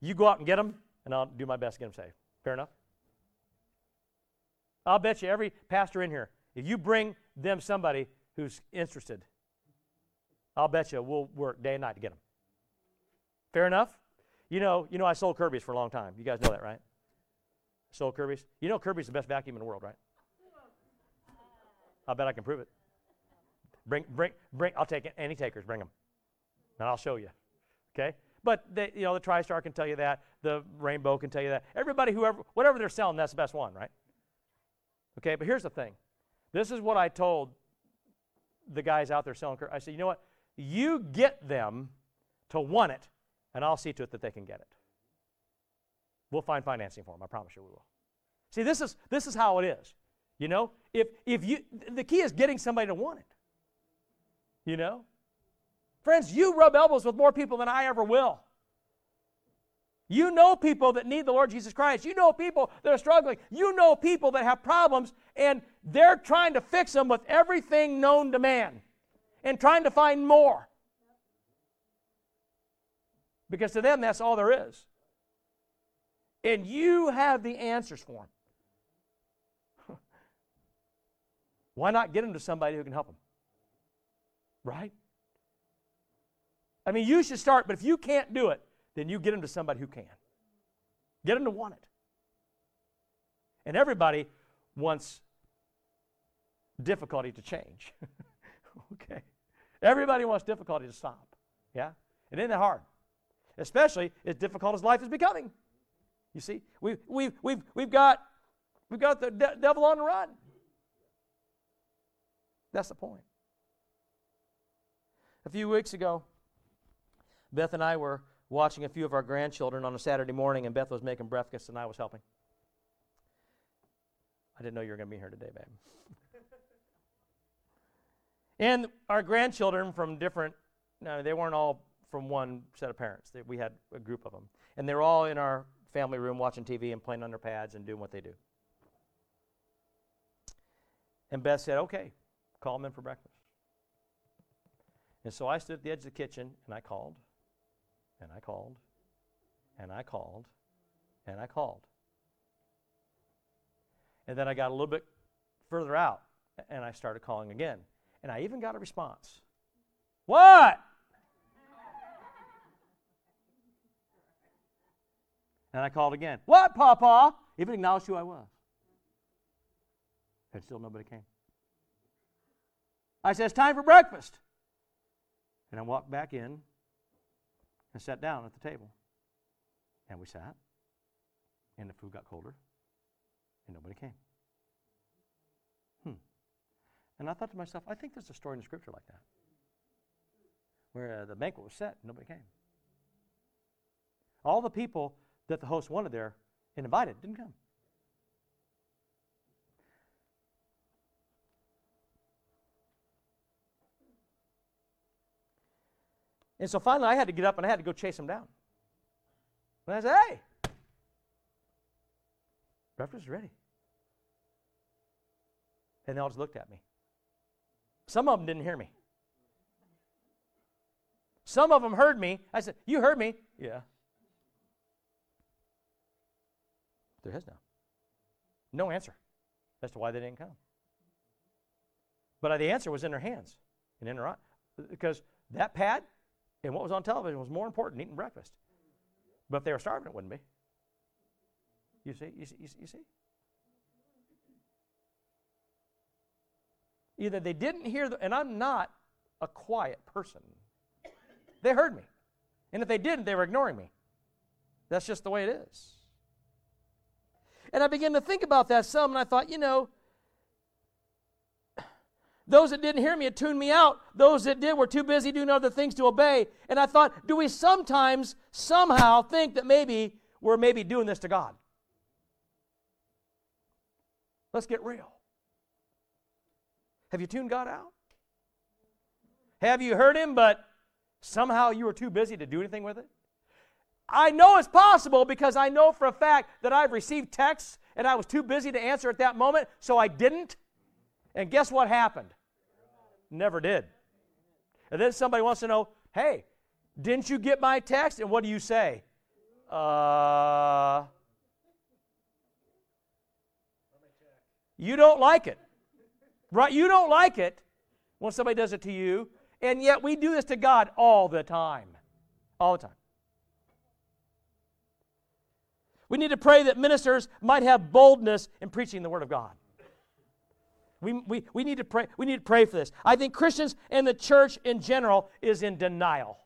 You go out and get them, and I'll do my best to get them saved. Fair enough? I'll bet you every pastor in here, if you bring them somebody who's interested, I'll bet you we'll work day and night to get them. Fair enough? You know, you know I sold Kirby's for a long time. You guys know that, right? Sold Kirby's. You know Kirby's the best vacuum in the world, right? I bet I can prove it. Bring, bring, bring. I'll take any takers. Bring them, and I'll show you. Okay. But they, you know the TriStar can tell you that. The Rainbow can tell you that. Everybody, whoever, whatever they're selling, that's the best one, right? Okay. But here's the thing. This is what I told the guys out there selling. I said, you know what? You get them to want it, and I'll see to it that they can get it. We'll find financing for them. I promise you we will. See, this is this is how it is. You know, if if you the key is getting somebody to want it. You know? Friends, you rub elbows with more people than I ever will. You know people that need the Lord Jesus Christ. You know people that are struggling. You know people that have problems, and they're trying to fix them with everything known to man and trying to find more. Because to them, that's all there is. And you have the answers for them. Why not get them to somebody who can help them? Right? I mean, you should start, but if you can't do it, then you get them to somebody who can. Get them to want it. And everybody wants difficulty to change. okay? Everybody wants difficulty to stop. Yeah? It isn't that hard. Especially as difficult as life is becoming. You see, we, we, we've, we've, got, we've got the de- devil on the run. That's the point. A few weeks ago, Beth and I were watching a few of our grandchildren on a Saturday morning, and Beth was making breakfast, and I was helping. I didn't know you were going to be here today, babe. and our grandchildren from different, no, they weren't all from one set of parents. They, we had a group of them. And they were all in our family room watching TV and playing on their pads and doing what they do. And Beth said, okay, call them in for breakfast. And so I stood at the edge of the kitchen and I called, and I called, and I called, and I called. And then I got a little bit further out and I started calling again. And I even got a response. What? And I called again. What, Papa? Even acknowledged who I was. And still nobody came. I said, It's time for breakfast. And I walked back in and sat down at the table. And we sat, and the food got colder, and nobody came. Hmm. And I thought to myself, I think there's a story in the scripture like that, where uh, the banquet was set, and nobody came. All the people that the host wanted there and invited didn't come. And so finally, I had to get up and I had to go chase him down. And I said, hey, breakfast ready. And they all just looked at me. Some of them didn't hear me. Some of them heard me. I said, You heard me? Yeah. There is no. No answer as to why they didn't come. But the answer was in their hands and in their. Because that pad and what was on television was more important than eating breakfast. But if they were starving, it wouldn't be. You see? You see? You see? Either they didn't hear, the, and I'm not a quiet person. They heard me. And if they didn't, they were ignoring me. That's just the way it is. And I began to think about that some, and I thought, you know, those that didn't hear me had tuned me out. Those that did were too busy doing other things to obey. And I thought, do we sometimes somehow think that maybe we're maybe doing this to God? Let's get real. Have you tuned God out? Have you heard Him, but somehow you were too busy to do anything with it? I know it's possible because I know for a fact that I've received texts and I was too busy to answer at that moment, so I didn't. And guess what happened? Never did. And then somebody wants to know, hey, didn't you get my text? And what do you say? Uh, you don't like it. Right? You don't like it when somebody does it to you. And yet we do this to God all the time. All the time. We need to pray that ministers might have boldness in preaching the Word of God. We, we, we, need to pray, we need to pray for this. I think Christians and the church in general is in denial.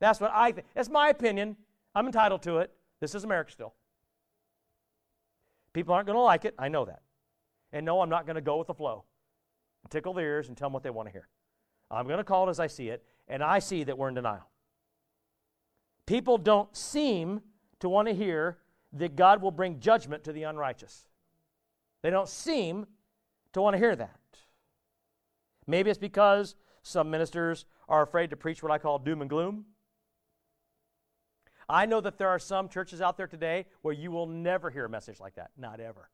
That's what I think. That's my opinion. I'm entitled to it. This is America still. People aren't going to like it. I know that. And no, I'm not going to go with the flow. Tickle their ears and tell them what they want to hear. I'm going to call it as I see it, and I see that we're in denial. People don't seem to want to hear that God will bring judgment to the unrighteous. They don't seem to want to hear that. Maybe it's because some ministers are afraid to preach what I call doom and gloom. I know that there are some churches out there today where you will never hear a message like that. Not ever.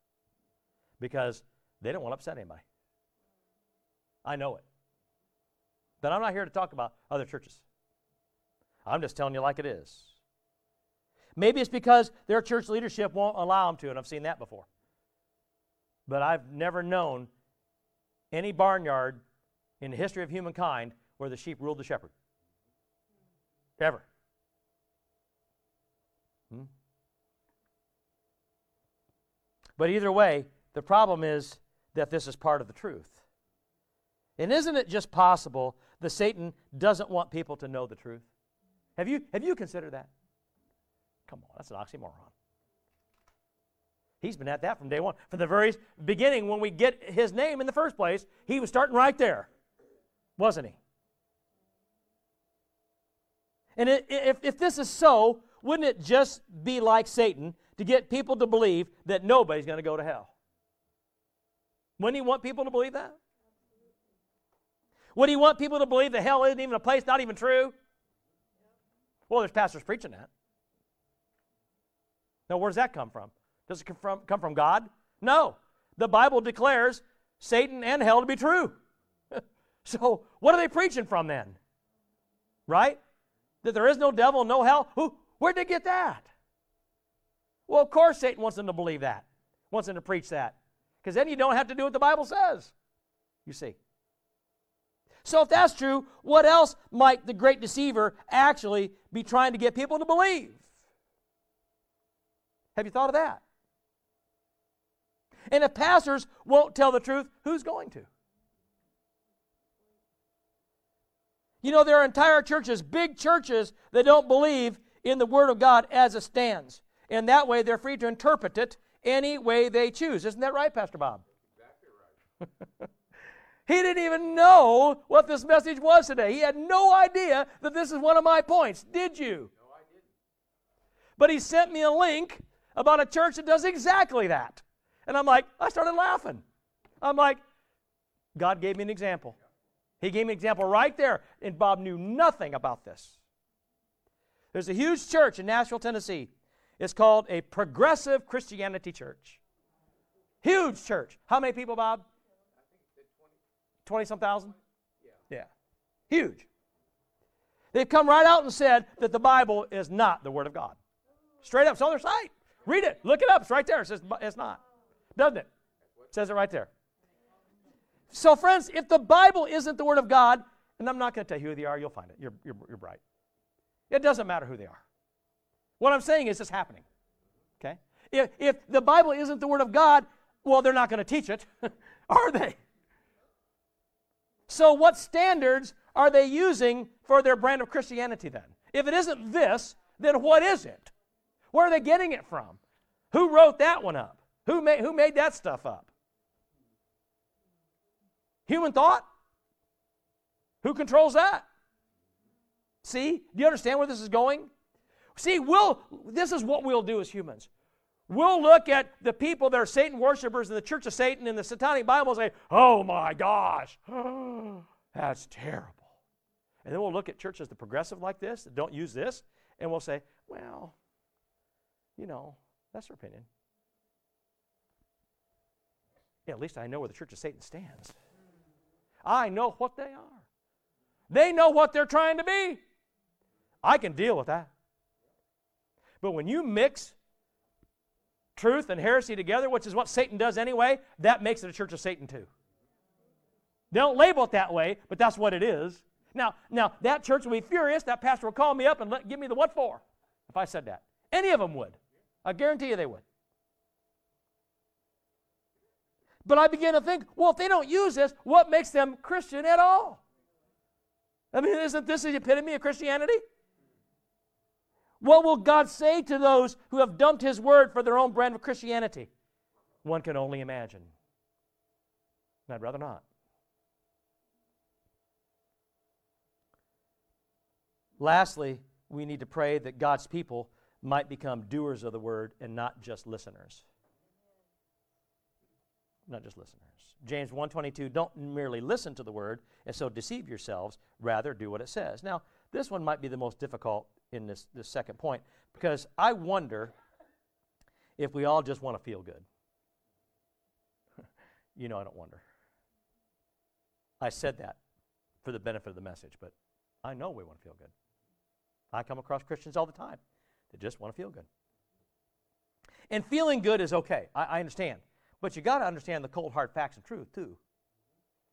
Because they don't want to upset anybody. I know it. But I'm not here to talk about other churches. I'm just telling you like it is. Maybe it's because their church leadership won't allow them to, and I've seen that before. But I've never known any barnyard in the history of humankind where the sheep ruled the shepherd. Ever. Hmm? But either way, the problem is that this is part of the truth. And isn't it just possible that Satan doesn't want people to know the truth? Have you, have you considered that? Come on, that's an oxymoron. He's been at that from day one. From the very beginning, when we get his name in the first place, he was starting right there, wasn't he? And if, if this is so, wouldn't it just be like Satan to get people to believe that nobody's going to go to hell? Wouldn't he want people to believe that? Would he want people to believe that hell isn't even a place, not even true? Well, there's pastors preaching that. Now, where does that come from? Does it come from, come from God? No. The Bible declares Satan and hell to be true. so, what are they preaching from then? Right? That there is no devil, no hell? Who, where'd they get that? Well, of course, Satan wants them to believe that, wants them to preach that. Because then you don't have to do what the Bible says. You see. So, if that's true, what else might the great deceiver actually be trying to get people to believe? Have you thought of that? And if pastors won't tell the truth, who's going to? You know, there are entire churches, big churches, that don't believe in the Word of God as it stands. And that way they're free to interpret it any way they choose. Isn't that right, Pastor Bob? Exactly right. he didn't even know what this message was today. He had no idea that this is one of my points. Did you? No, I didn't. But he sent me a link about a church that does exactly that. And I'm like, I started laughing. I'm like, God gave me an example. He gave me an example right there, and Bob knew nothing about this. There's a huge church in Nashville, Tennessee. It's called a Progressive Christianity Church. Huge church. How many people, Bob? 20 some thousand? Yeah. Yeah. Huge. They've come right out and said that the Bible is not the Word of God. Straight up. It's on their site. Read it. Look it up. It's right there. It says it's not. Doesn't it? it says it right there. So, friends, if the Bible isn't the Word of God, and I'm not going to tell you who they are, you'll find it. You're, you're, you're bright. It doesn't matter who they are. What I'm saying is it's happening. Okay? If, if the Bible isn't the Word of God, well, they're not going to teach it, are they? So, what standards are they using for their brand of Christianity then? If it isn't this, then what is it? Where are they getting it from? Who wrote that one up? Who made, who made that stuff up? Human thought? Who controls that? See? Do you understand where this is going? See, we'll, this is what we'll do as humans. We'll look at the people that are Satan worshipers in the Church of Satan in the Satanic Bible and say, oh my gosh, that's terrible. And then we'll look at churches that progressive like this, that don't use this, and we'll say, well, you know, that's their opinion. At least I know where the Church of Satan stands. I know what they are. They know what they're trying to be. I can deal with that. But when you mix truth and heresy together, which is what Satan does anyway, that makes it a church of Satan too. They don't label it that way, but that's what it is. Now, now that church will be furious. That pastor will call me up and let, give me the what for if I said that. Any of them would. I guarantee you they would. But I begin to think, well, if they don't use this, what makes them Christian at all? I mean, isn't this the epitome of Christianity? What will God say to those who have dumped His word for their own brand of Christianity? One can only imagine. And I'd rather not. Lastly, we need to pray that God's people might become doers of the word and not just listeners. Not just listeners. James 1:22 don't merely listen to the word and so deceive yourselves, rather do what it says. Now, this one might be the most difficult in this, this second point because I wonder if we all just want to feel good. you know, I don't wonder. I said that for the benefit of the message, but I know we want to feel good. I come across Christians all the time that just want to feel good. And feeling good is okay. I, I understand. But you got to understand the cold, hard facts and truth, too.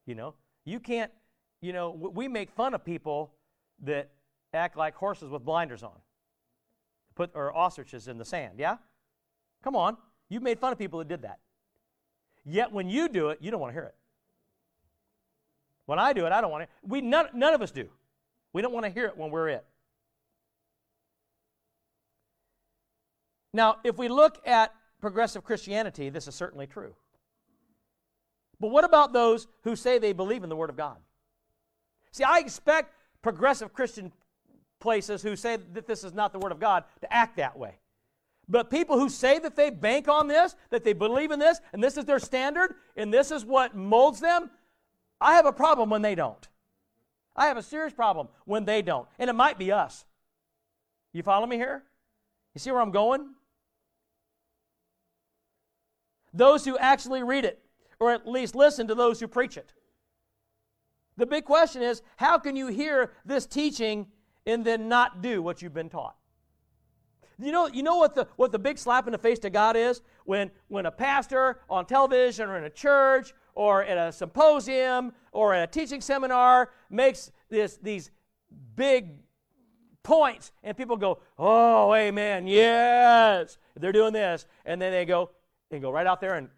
You know, you can't, you know, we make fun of people that act like horses with blinders on, put or ostriches in the sand. Yeah, come on, you've made fun of people that did that. Yet when you do it, you don't want to hear it. When I do it, I don't want to. We none, none of us do. We don't want to hear it when we're it. Now, if we look at progressive Christianity, this is certainly true. But what about those who say they believe in the Word of God? See, I expect progressive Christian places who say that this is not the Word of God to act that way. But people who say that they bank on this, that they believe in this, and this is their standard, and this is what molds them, I have a problem when they don't. I have a serious problem when they don't. And it might be us. You follow me here? You see where I'm going? Those who actually read it, or at least listen to those who preach it. The big question is how can you hear this teaching and then not do what you've been taught. You know, you know what the what the big slap in the face to God is when when a pastor on television or in a church or at a symposium or at a teaching seminar makes this these big points and people go, "Oh, amen. Yes." They're doing this and then they go and go right out there and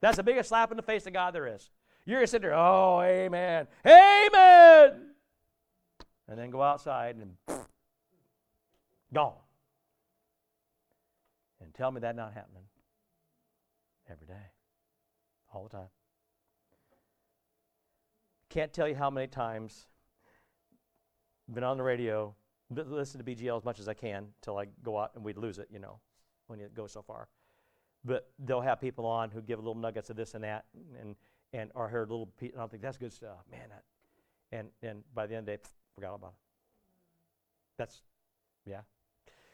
that's the biggest slap in the face to God there is. You're going to sit there, "Oh, amen. Amen." and then go outside and gone. And tell me that not happening every day, all the time. Can't tell you how many times I've been on the radio, listen to BGL as much as I can till I go out and we'd lose it, you know, when it goes so far. But they'll have people on who give little nuggets of this and that, and and or heard little piece, and I'll think that's good stuff, man. That, and and by the end of the day, pff, forgot about it. That's, yeah.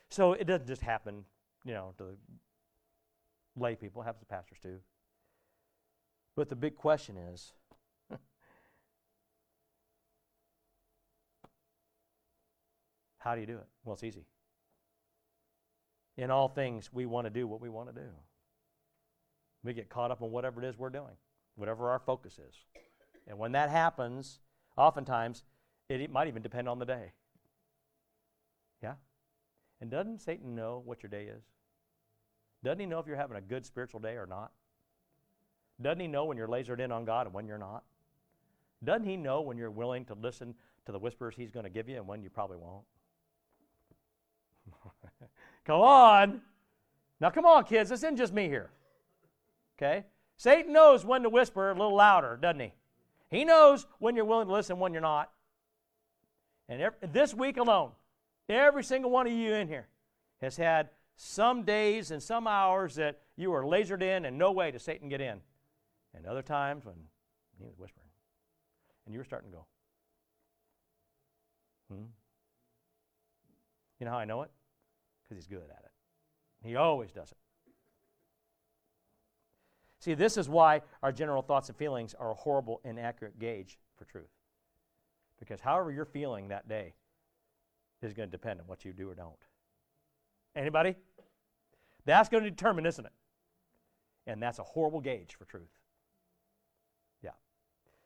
So it doesn't just happen, you know, to lay people. It happens to pastors too. But the big question is. How do you do it? Well, it's easy. In all things, we want to do what we want to do. We get caught up in whatever it is we're doing, whatever our focus is. And when that happens, oftentimes, it, it might even depend on the day. Yeah? And doesn't Satan know what your day is? Doesn't he know if you're having a good spiritual day or not? Doesn't he know when you're lasered in on God and when you're not? Doesn't he know when you're willing to listen to the whispers he's going to give you and when you probably won't? Come on. Now, come on, kids. This isn't just me here. Okay? Satan knows when to whisper a little louder, doesn't he? He knows when you're willing to listen, when you're not. And every, this week alone, every single one of you in here has had some days and some hours that you were lasered in and no way to Satan get in. And other times when he was whispering. And you were starting to go, hmm? You know how I know it? Because he's good at it. He always does it. See, this is why our general thoughts and feelings are a horrible, inaccurate gauge for truth. Because however you're feeling that day is going to depend on what you do or don't. Anybody? That's going to determine, isn't it? And that's a horrible gauge for truth. Yeah.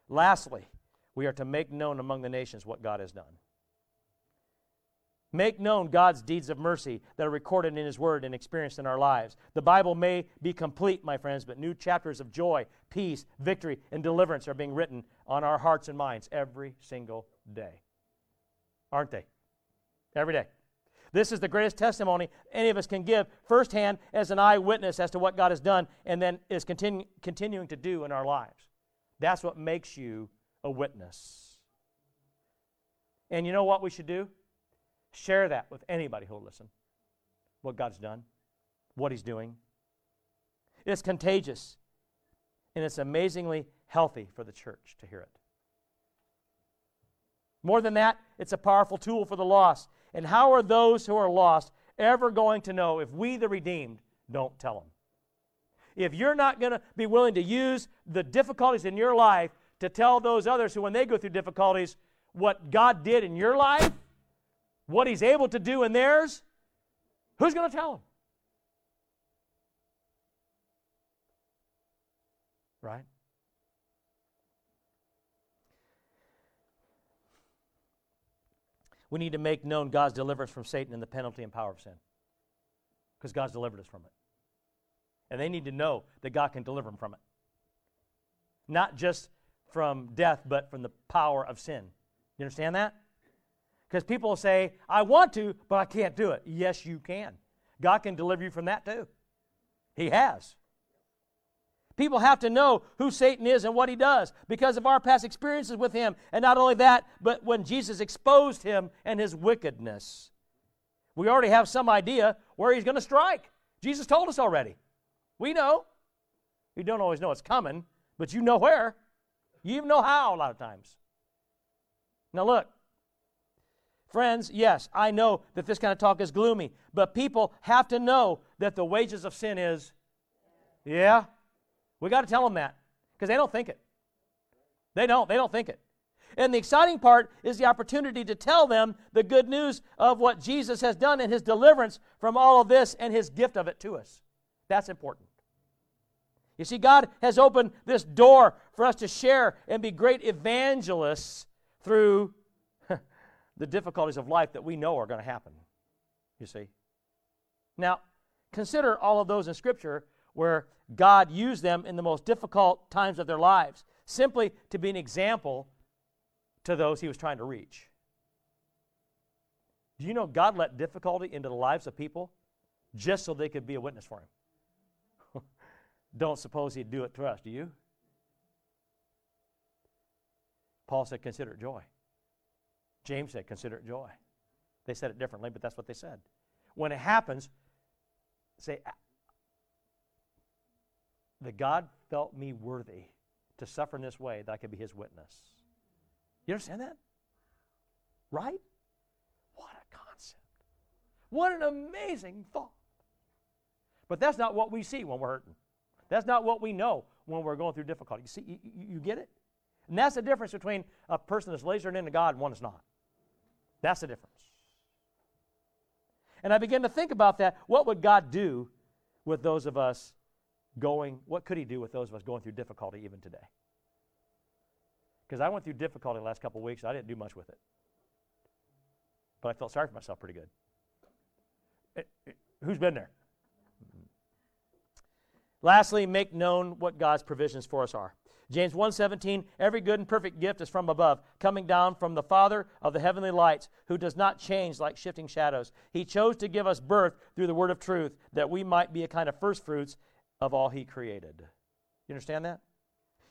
Lastly, we are to make known among the nations what God has done. Make known God's deeds of mercy that are recorded in His Word and experienced in our lives. The Bible may be complete, my friends, but new chapters of joy, peace, victory, and deliverance are being written on our hearts and minds every single day. Aren't they? Every day. This is the greatest testimony any of us can give firsthand as an eyewitness as to what God has done and then is continu- continuing to do in our lives. That's what makes you a witness. And you know what we should do? Share that with anybody who'll listen. What God's done, what He's doing. It's contagious, and it's amazingly healthy for the church to hear it. More than that, it's a powerful tool for the lost. And how are those who are lost ever going to know if we, the redeemed, don't tell them? If you're not going to be willing to use the difficulties in your life to tell those others who, when they go through difficulties, what God did in your life, what he's able to do in theirs, who's going to tell them? Right? We need to make known God's deliverance from Satan and the penalty and power of sin. Because God's delivered us from it. And they need to know that God can deliver them from it. Not just from death, but from the power of sin. You understand that? Because people say, I want to, but I can't do it. Yes, you can. God can deliver you from that too. He has. People have to know who Satan is and what he does because of our past experiences with him. And not only that, but when Jesus exposed him and his wickedness. We already have some idea where he's going to strike. Jesus told us already. We know. You don't always know it's coming, but you know where. You even know how a lot of times. Now, look, Friends, yes, I know that this kind of talk is gloomy, but people have to know that the wages of sin is, yeah. We got to tell them that because they don't think it. They don't. They don't think it. And the exciting part is the opportunity to tell them the good news of what Jesus has done and his deliverance from all of this and his gift of it to us. That's important. You see, God has opened this door for us to share and be great evangelists through the difficulties of life that we know are going to happen. You see? Now, consider all of those in Scripture where God used them in the most difficult times of their lives, simply to be an example to those he was trying to reach. Do you know God let difficulty into the lives of people just so they could be a witness for him? Don't suppose he'd do it to us, do you? Paul said, consider it joy. James said, consider it joy. They said it differently, but that's what they said. When it happens, say, that God felt me worthy to suffer in this way that I could be his witness. You understand that? Right? What a concept. What an amazing thought. But that's not what we see when we're hurting. That's not what we know when we're going through difficulty. You see, you, you get it? And that's the difference between a person that's lasered into God and one that's not. That's the difference. And I began to think about that. What would God do with those of us going, what could He do with those of us going through difficulty even today? Because I went through difficulty the last couple of weeks. I didn't do much with it. But I felt sorry for myself pretty good. It, it, who's been there? Mm-hmm. Lastly, make known what God's provisions for us are. James 1:17 Every good and perfect gift is from above, coming down from the Father of the heavenly lights, who does not change like shifting shadows. He chose to give us birth through the word of truth, that we might be a kind of first fruits of all he created. You understand that?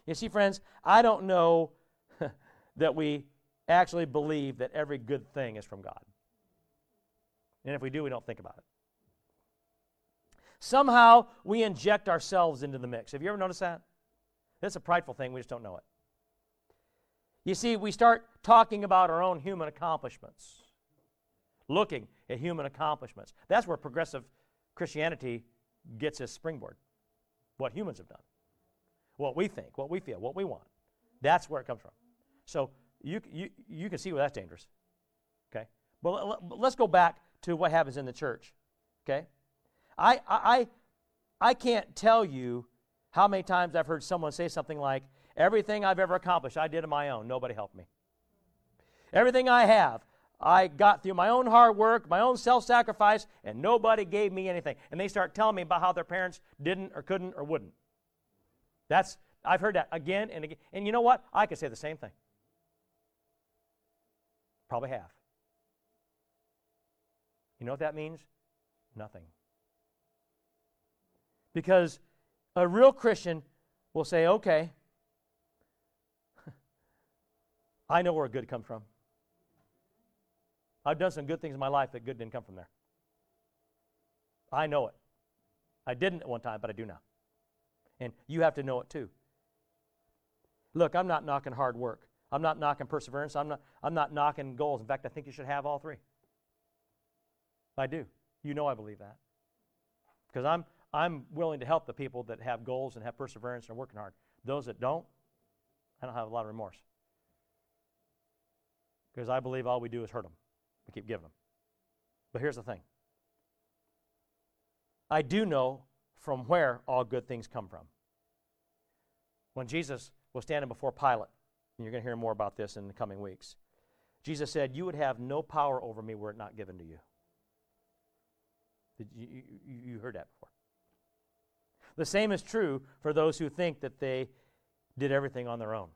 You see friends, I don't know that we actually believe that every good thing is from God. And if we do, we don't think about it. Somehow we inject ourselves into the mix. Have you ever noticed that? That's a prideful thing, we just don't know it. You see, we start talking about our own human accomplishments, looking at human accomplishments. That's where progressive Christianity gets its springboard. What humans have done, what we think, what we feel, what we want. That's where it comes from. So you, you, you can see where that's dangerous. Okay? But let's go back to what happens in the church. Okay? I, I, I can't tell you how many times I've heard someone say something like, Everything I've ever accomplished, I did on my own. Nobody helped me. Everything I have, I got through my own hard work, my own self sacrifice, and nobody gave me anything. And they start telling me about how their parents didn't or couldn't or wouldn't. That's, I've heard that again and again. And you know what? I could say the same thing. Probably have. You know what that means? Nothing. Because a real Christian will say, okay, I know where good comes from. I've done some good things in my life that good didn't come from there. I know it. I didn't at one time, but I do now. And you have to know it too. Look, I'm not knocking hard work. I'm not knocking perseverance. I'm not, I'm not knocking goals. In fact, I think you should have all three. I do. You know I believe that. Because I'm, I'm willing to help the people that have goals and have perseverance and are working hard. Those that don't, I don't have a lot of remorse. Because I believe all we do is hurt them. We keep giving them. But here's the thing I do know from where all good things come from. When Jesus was standing before Pilate, and you're going to hear more about this in the coming weeks, Jesus said, You would have no power over me were it not given to you. You, you, you heard that before. The same is true for those who think that they did everything on their own.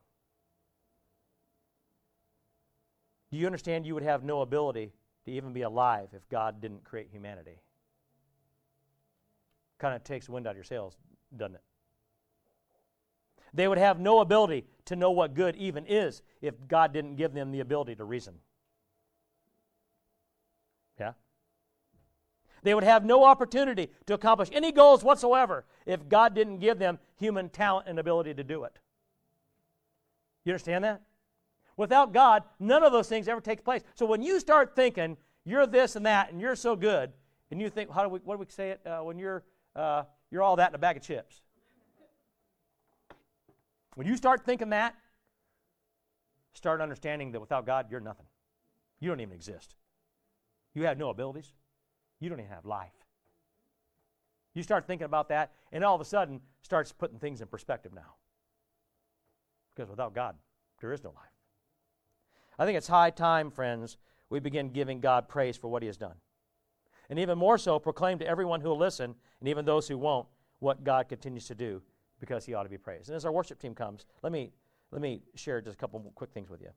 Do you understand you would have no ability to even be alive if God didn't create humanity? Kind of takes wind out of your sails, doesn't it? They would have no ability to know what good even is if God didn't give them the ability to reason. Yeah? They would have no opportunity to accomplish any goals whatsoever if God didn't give them human talent and ability to do it. You understand that? Without God, none of those things ever take place. So when you start thinking you're this and that and you're so good, and you think, how do we, what do we say it? Uh, when you're, uh, you're all that in a bag of chips. When you start thinking that, start understanding that without God, you're nothing. You don't even exist. You have no abilities you don't even have life. You start thinking about that, and all of a sudden starts putting things in perspective now. Because without God, there is no life. I think it's high time, friends, we begin giving God praise for what He has done. And even more so, proclaim to everyone who will listen, and even those who won't, what God continues to do because He ought to be praised. And as our worship team comes, let me, let me share just a couple quick things with you.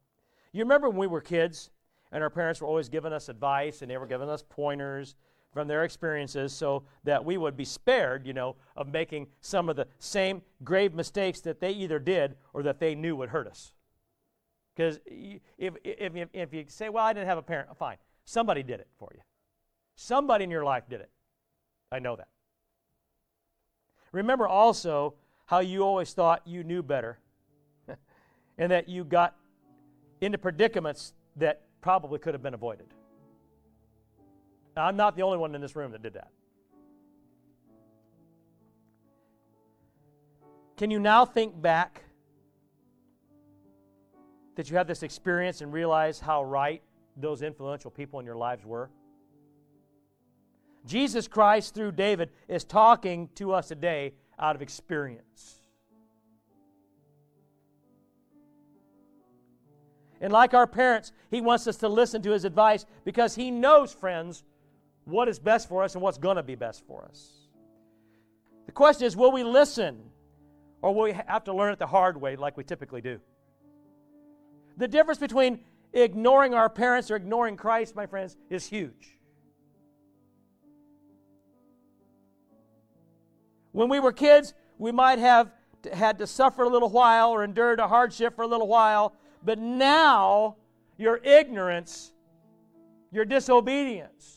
You remember when we were kids and our parents were always giving us advice and they were giving us pointers from their experiences so that we would be spared, you know, of making some of the same grave mistakes that they either did or that they knew would hurt us. Because if, if, if, you say, well, I didn't have a parent, fine. Somebody did it for you. Somebody in your life did it. I know that. Remember also how you always thought you knew better and that you got into predicaments that probably could have been avoided. Now, I'm not the only one in this room that did that. Can you now think back that you have this experience and realize how right those influential people in your lives were? Jesus Christ, through David, is talking to us today out of experience. And like our parents, he wants us to listen to his advice because he knows, friends, what is best for us and what's going to be best for us. The question is will we listen or will we have to learn it the hard way like we typically do? The difference between ignoring our parents or ignoring Christ, my friends, is huge. When we were kids, we might have had to suffer a little while or endured a hardship for a little while, but now your ignorance, your disobedience,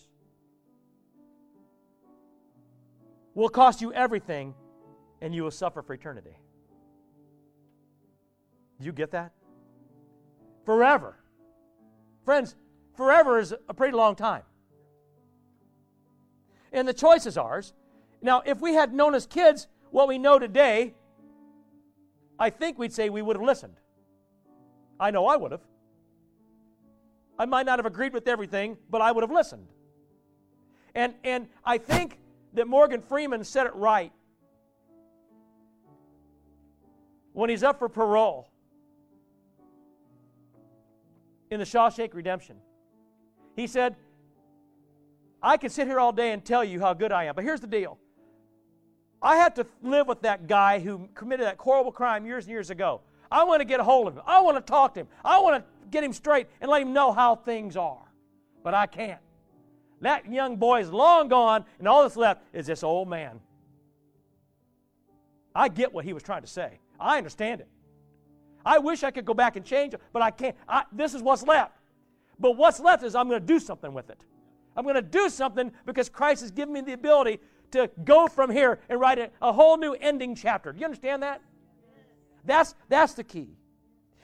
will cost you everything and you will suffer for eternity. Do you get that? Forever. Friends, forever is a pretty long time. And the choice is ours. Now, if we had known as kids what we know today, I think we'd say we would have listened. I know I would have. I might not have agreed with everything, but I would have listened. And, and I think that Morgan Freeman said it right when he's up for parole in the Shawshank Redemption. He said, I can sit here all day and tell you how good I am, but here's the deal. I had to live with that guy who committed that horrible crime years and years ago. I want to get a hold of him. I want to talk to him. I want to get him straight and let him know how things are. But I can't. That young boy is long gone, and all that's left is this old man. I get what he was trying to say. I understand it. I wish I could go back and change it, but I can't. I, this is what's left. But what's left is I'm going to do something with it. I'm going to do something because Christ has given me the ability to go from here and write a, a whole new ending chapter. Do you understand that? That's, that's the key.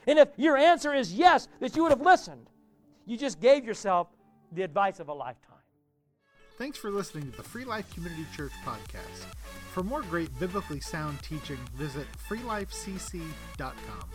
And if your answer is yes, that you would have listened, you just gave yourself the advice of a lifetime. Thanks for listening to the Free Life Community Church podcast. For more great biblically sound teaching, visit freelifecc.com.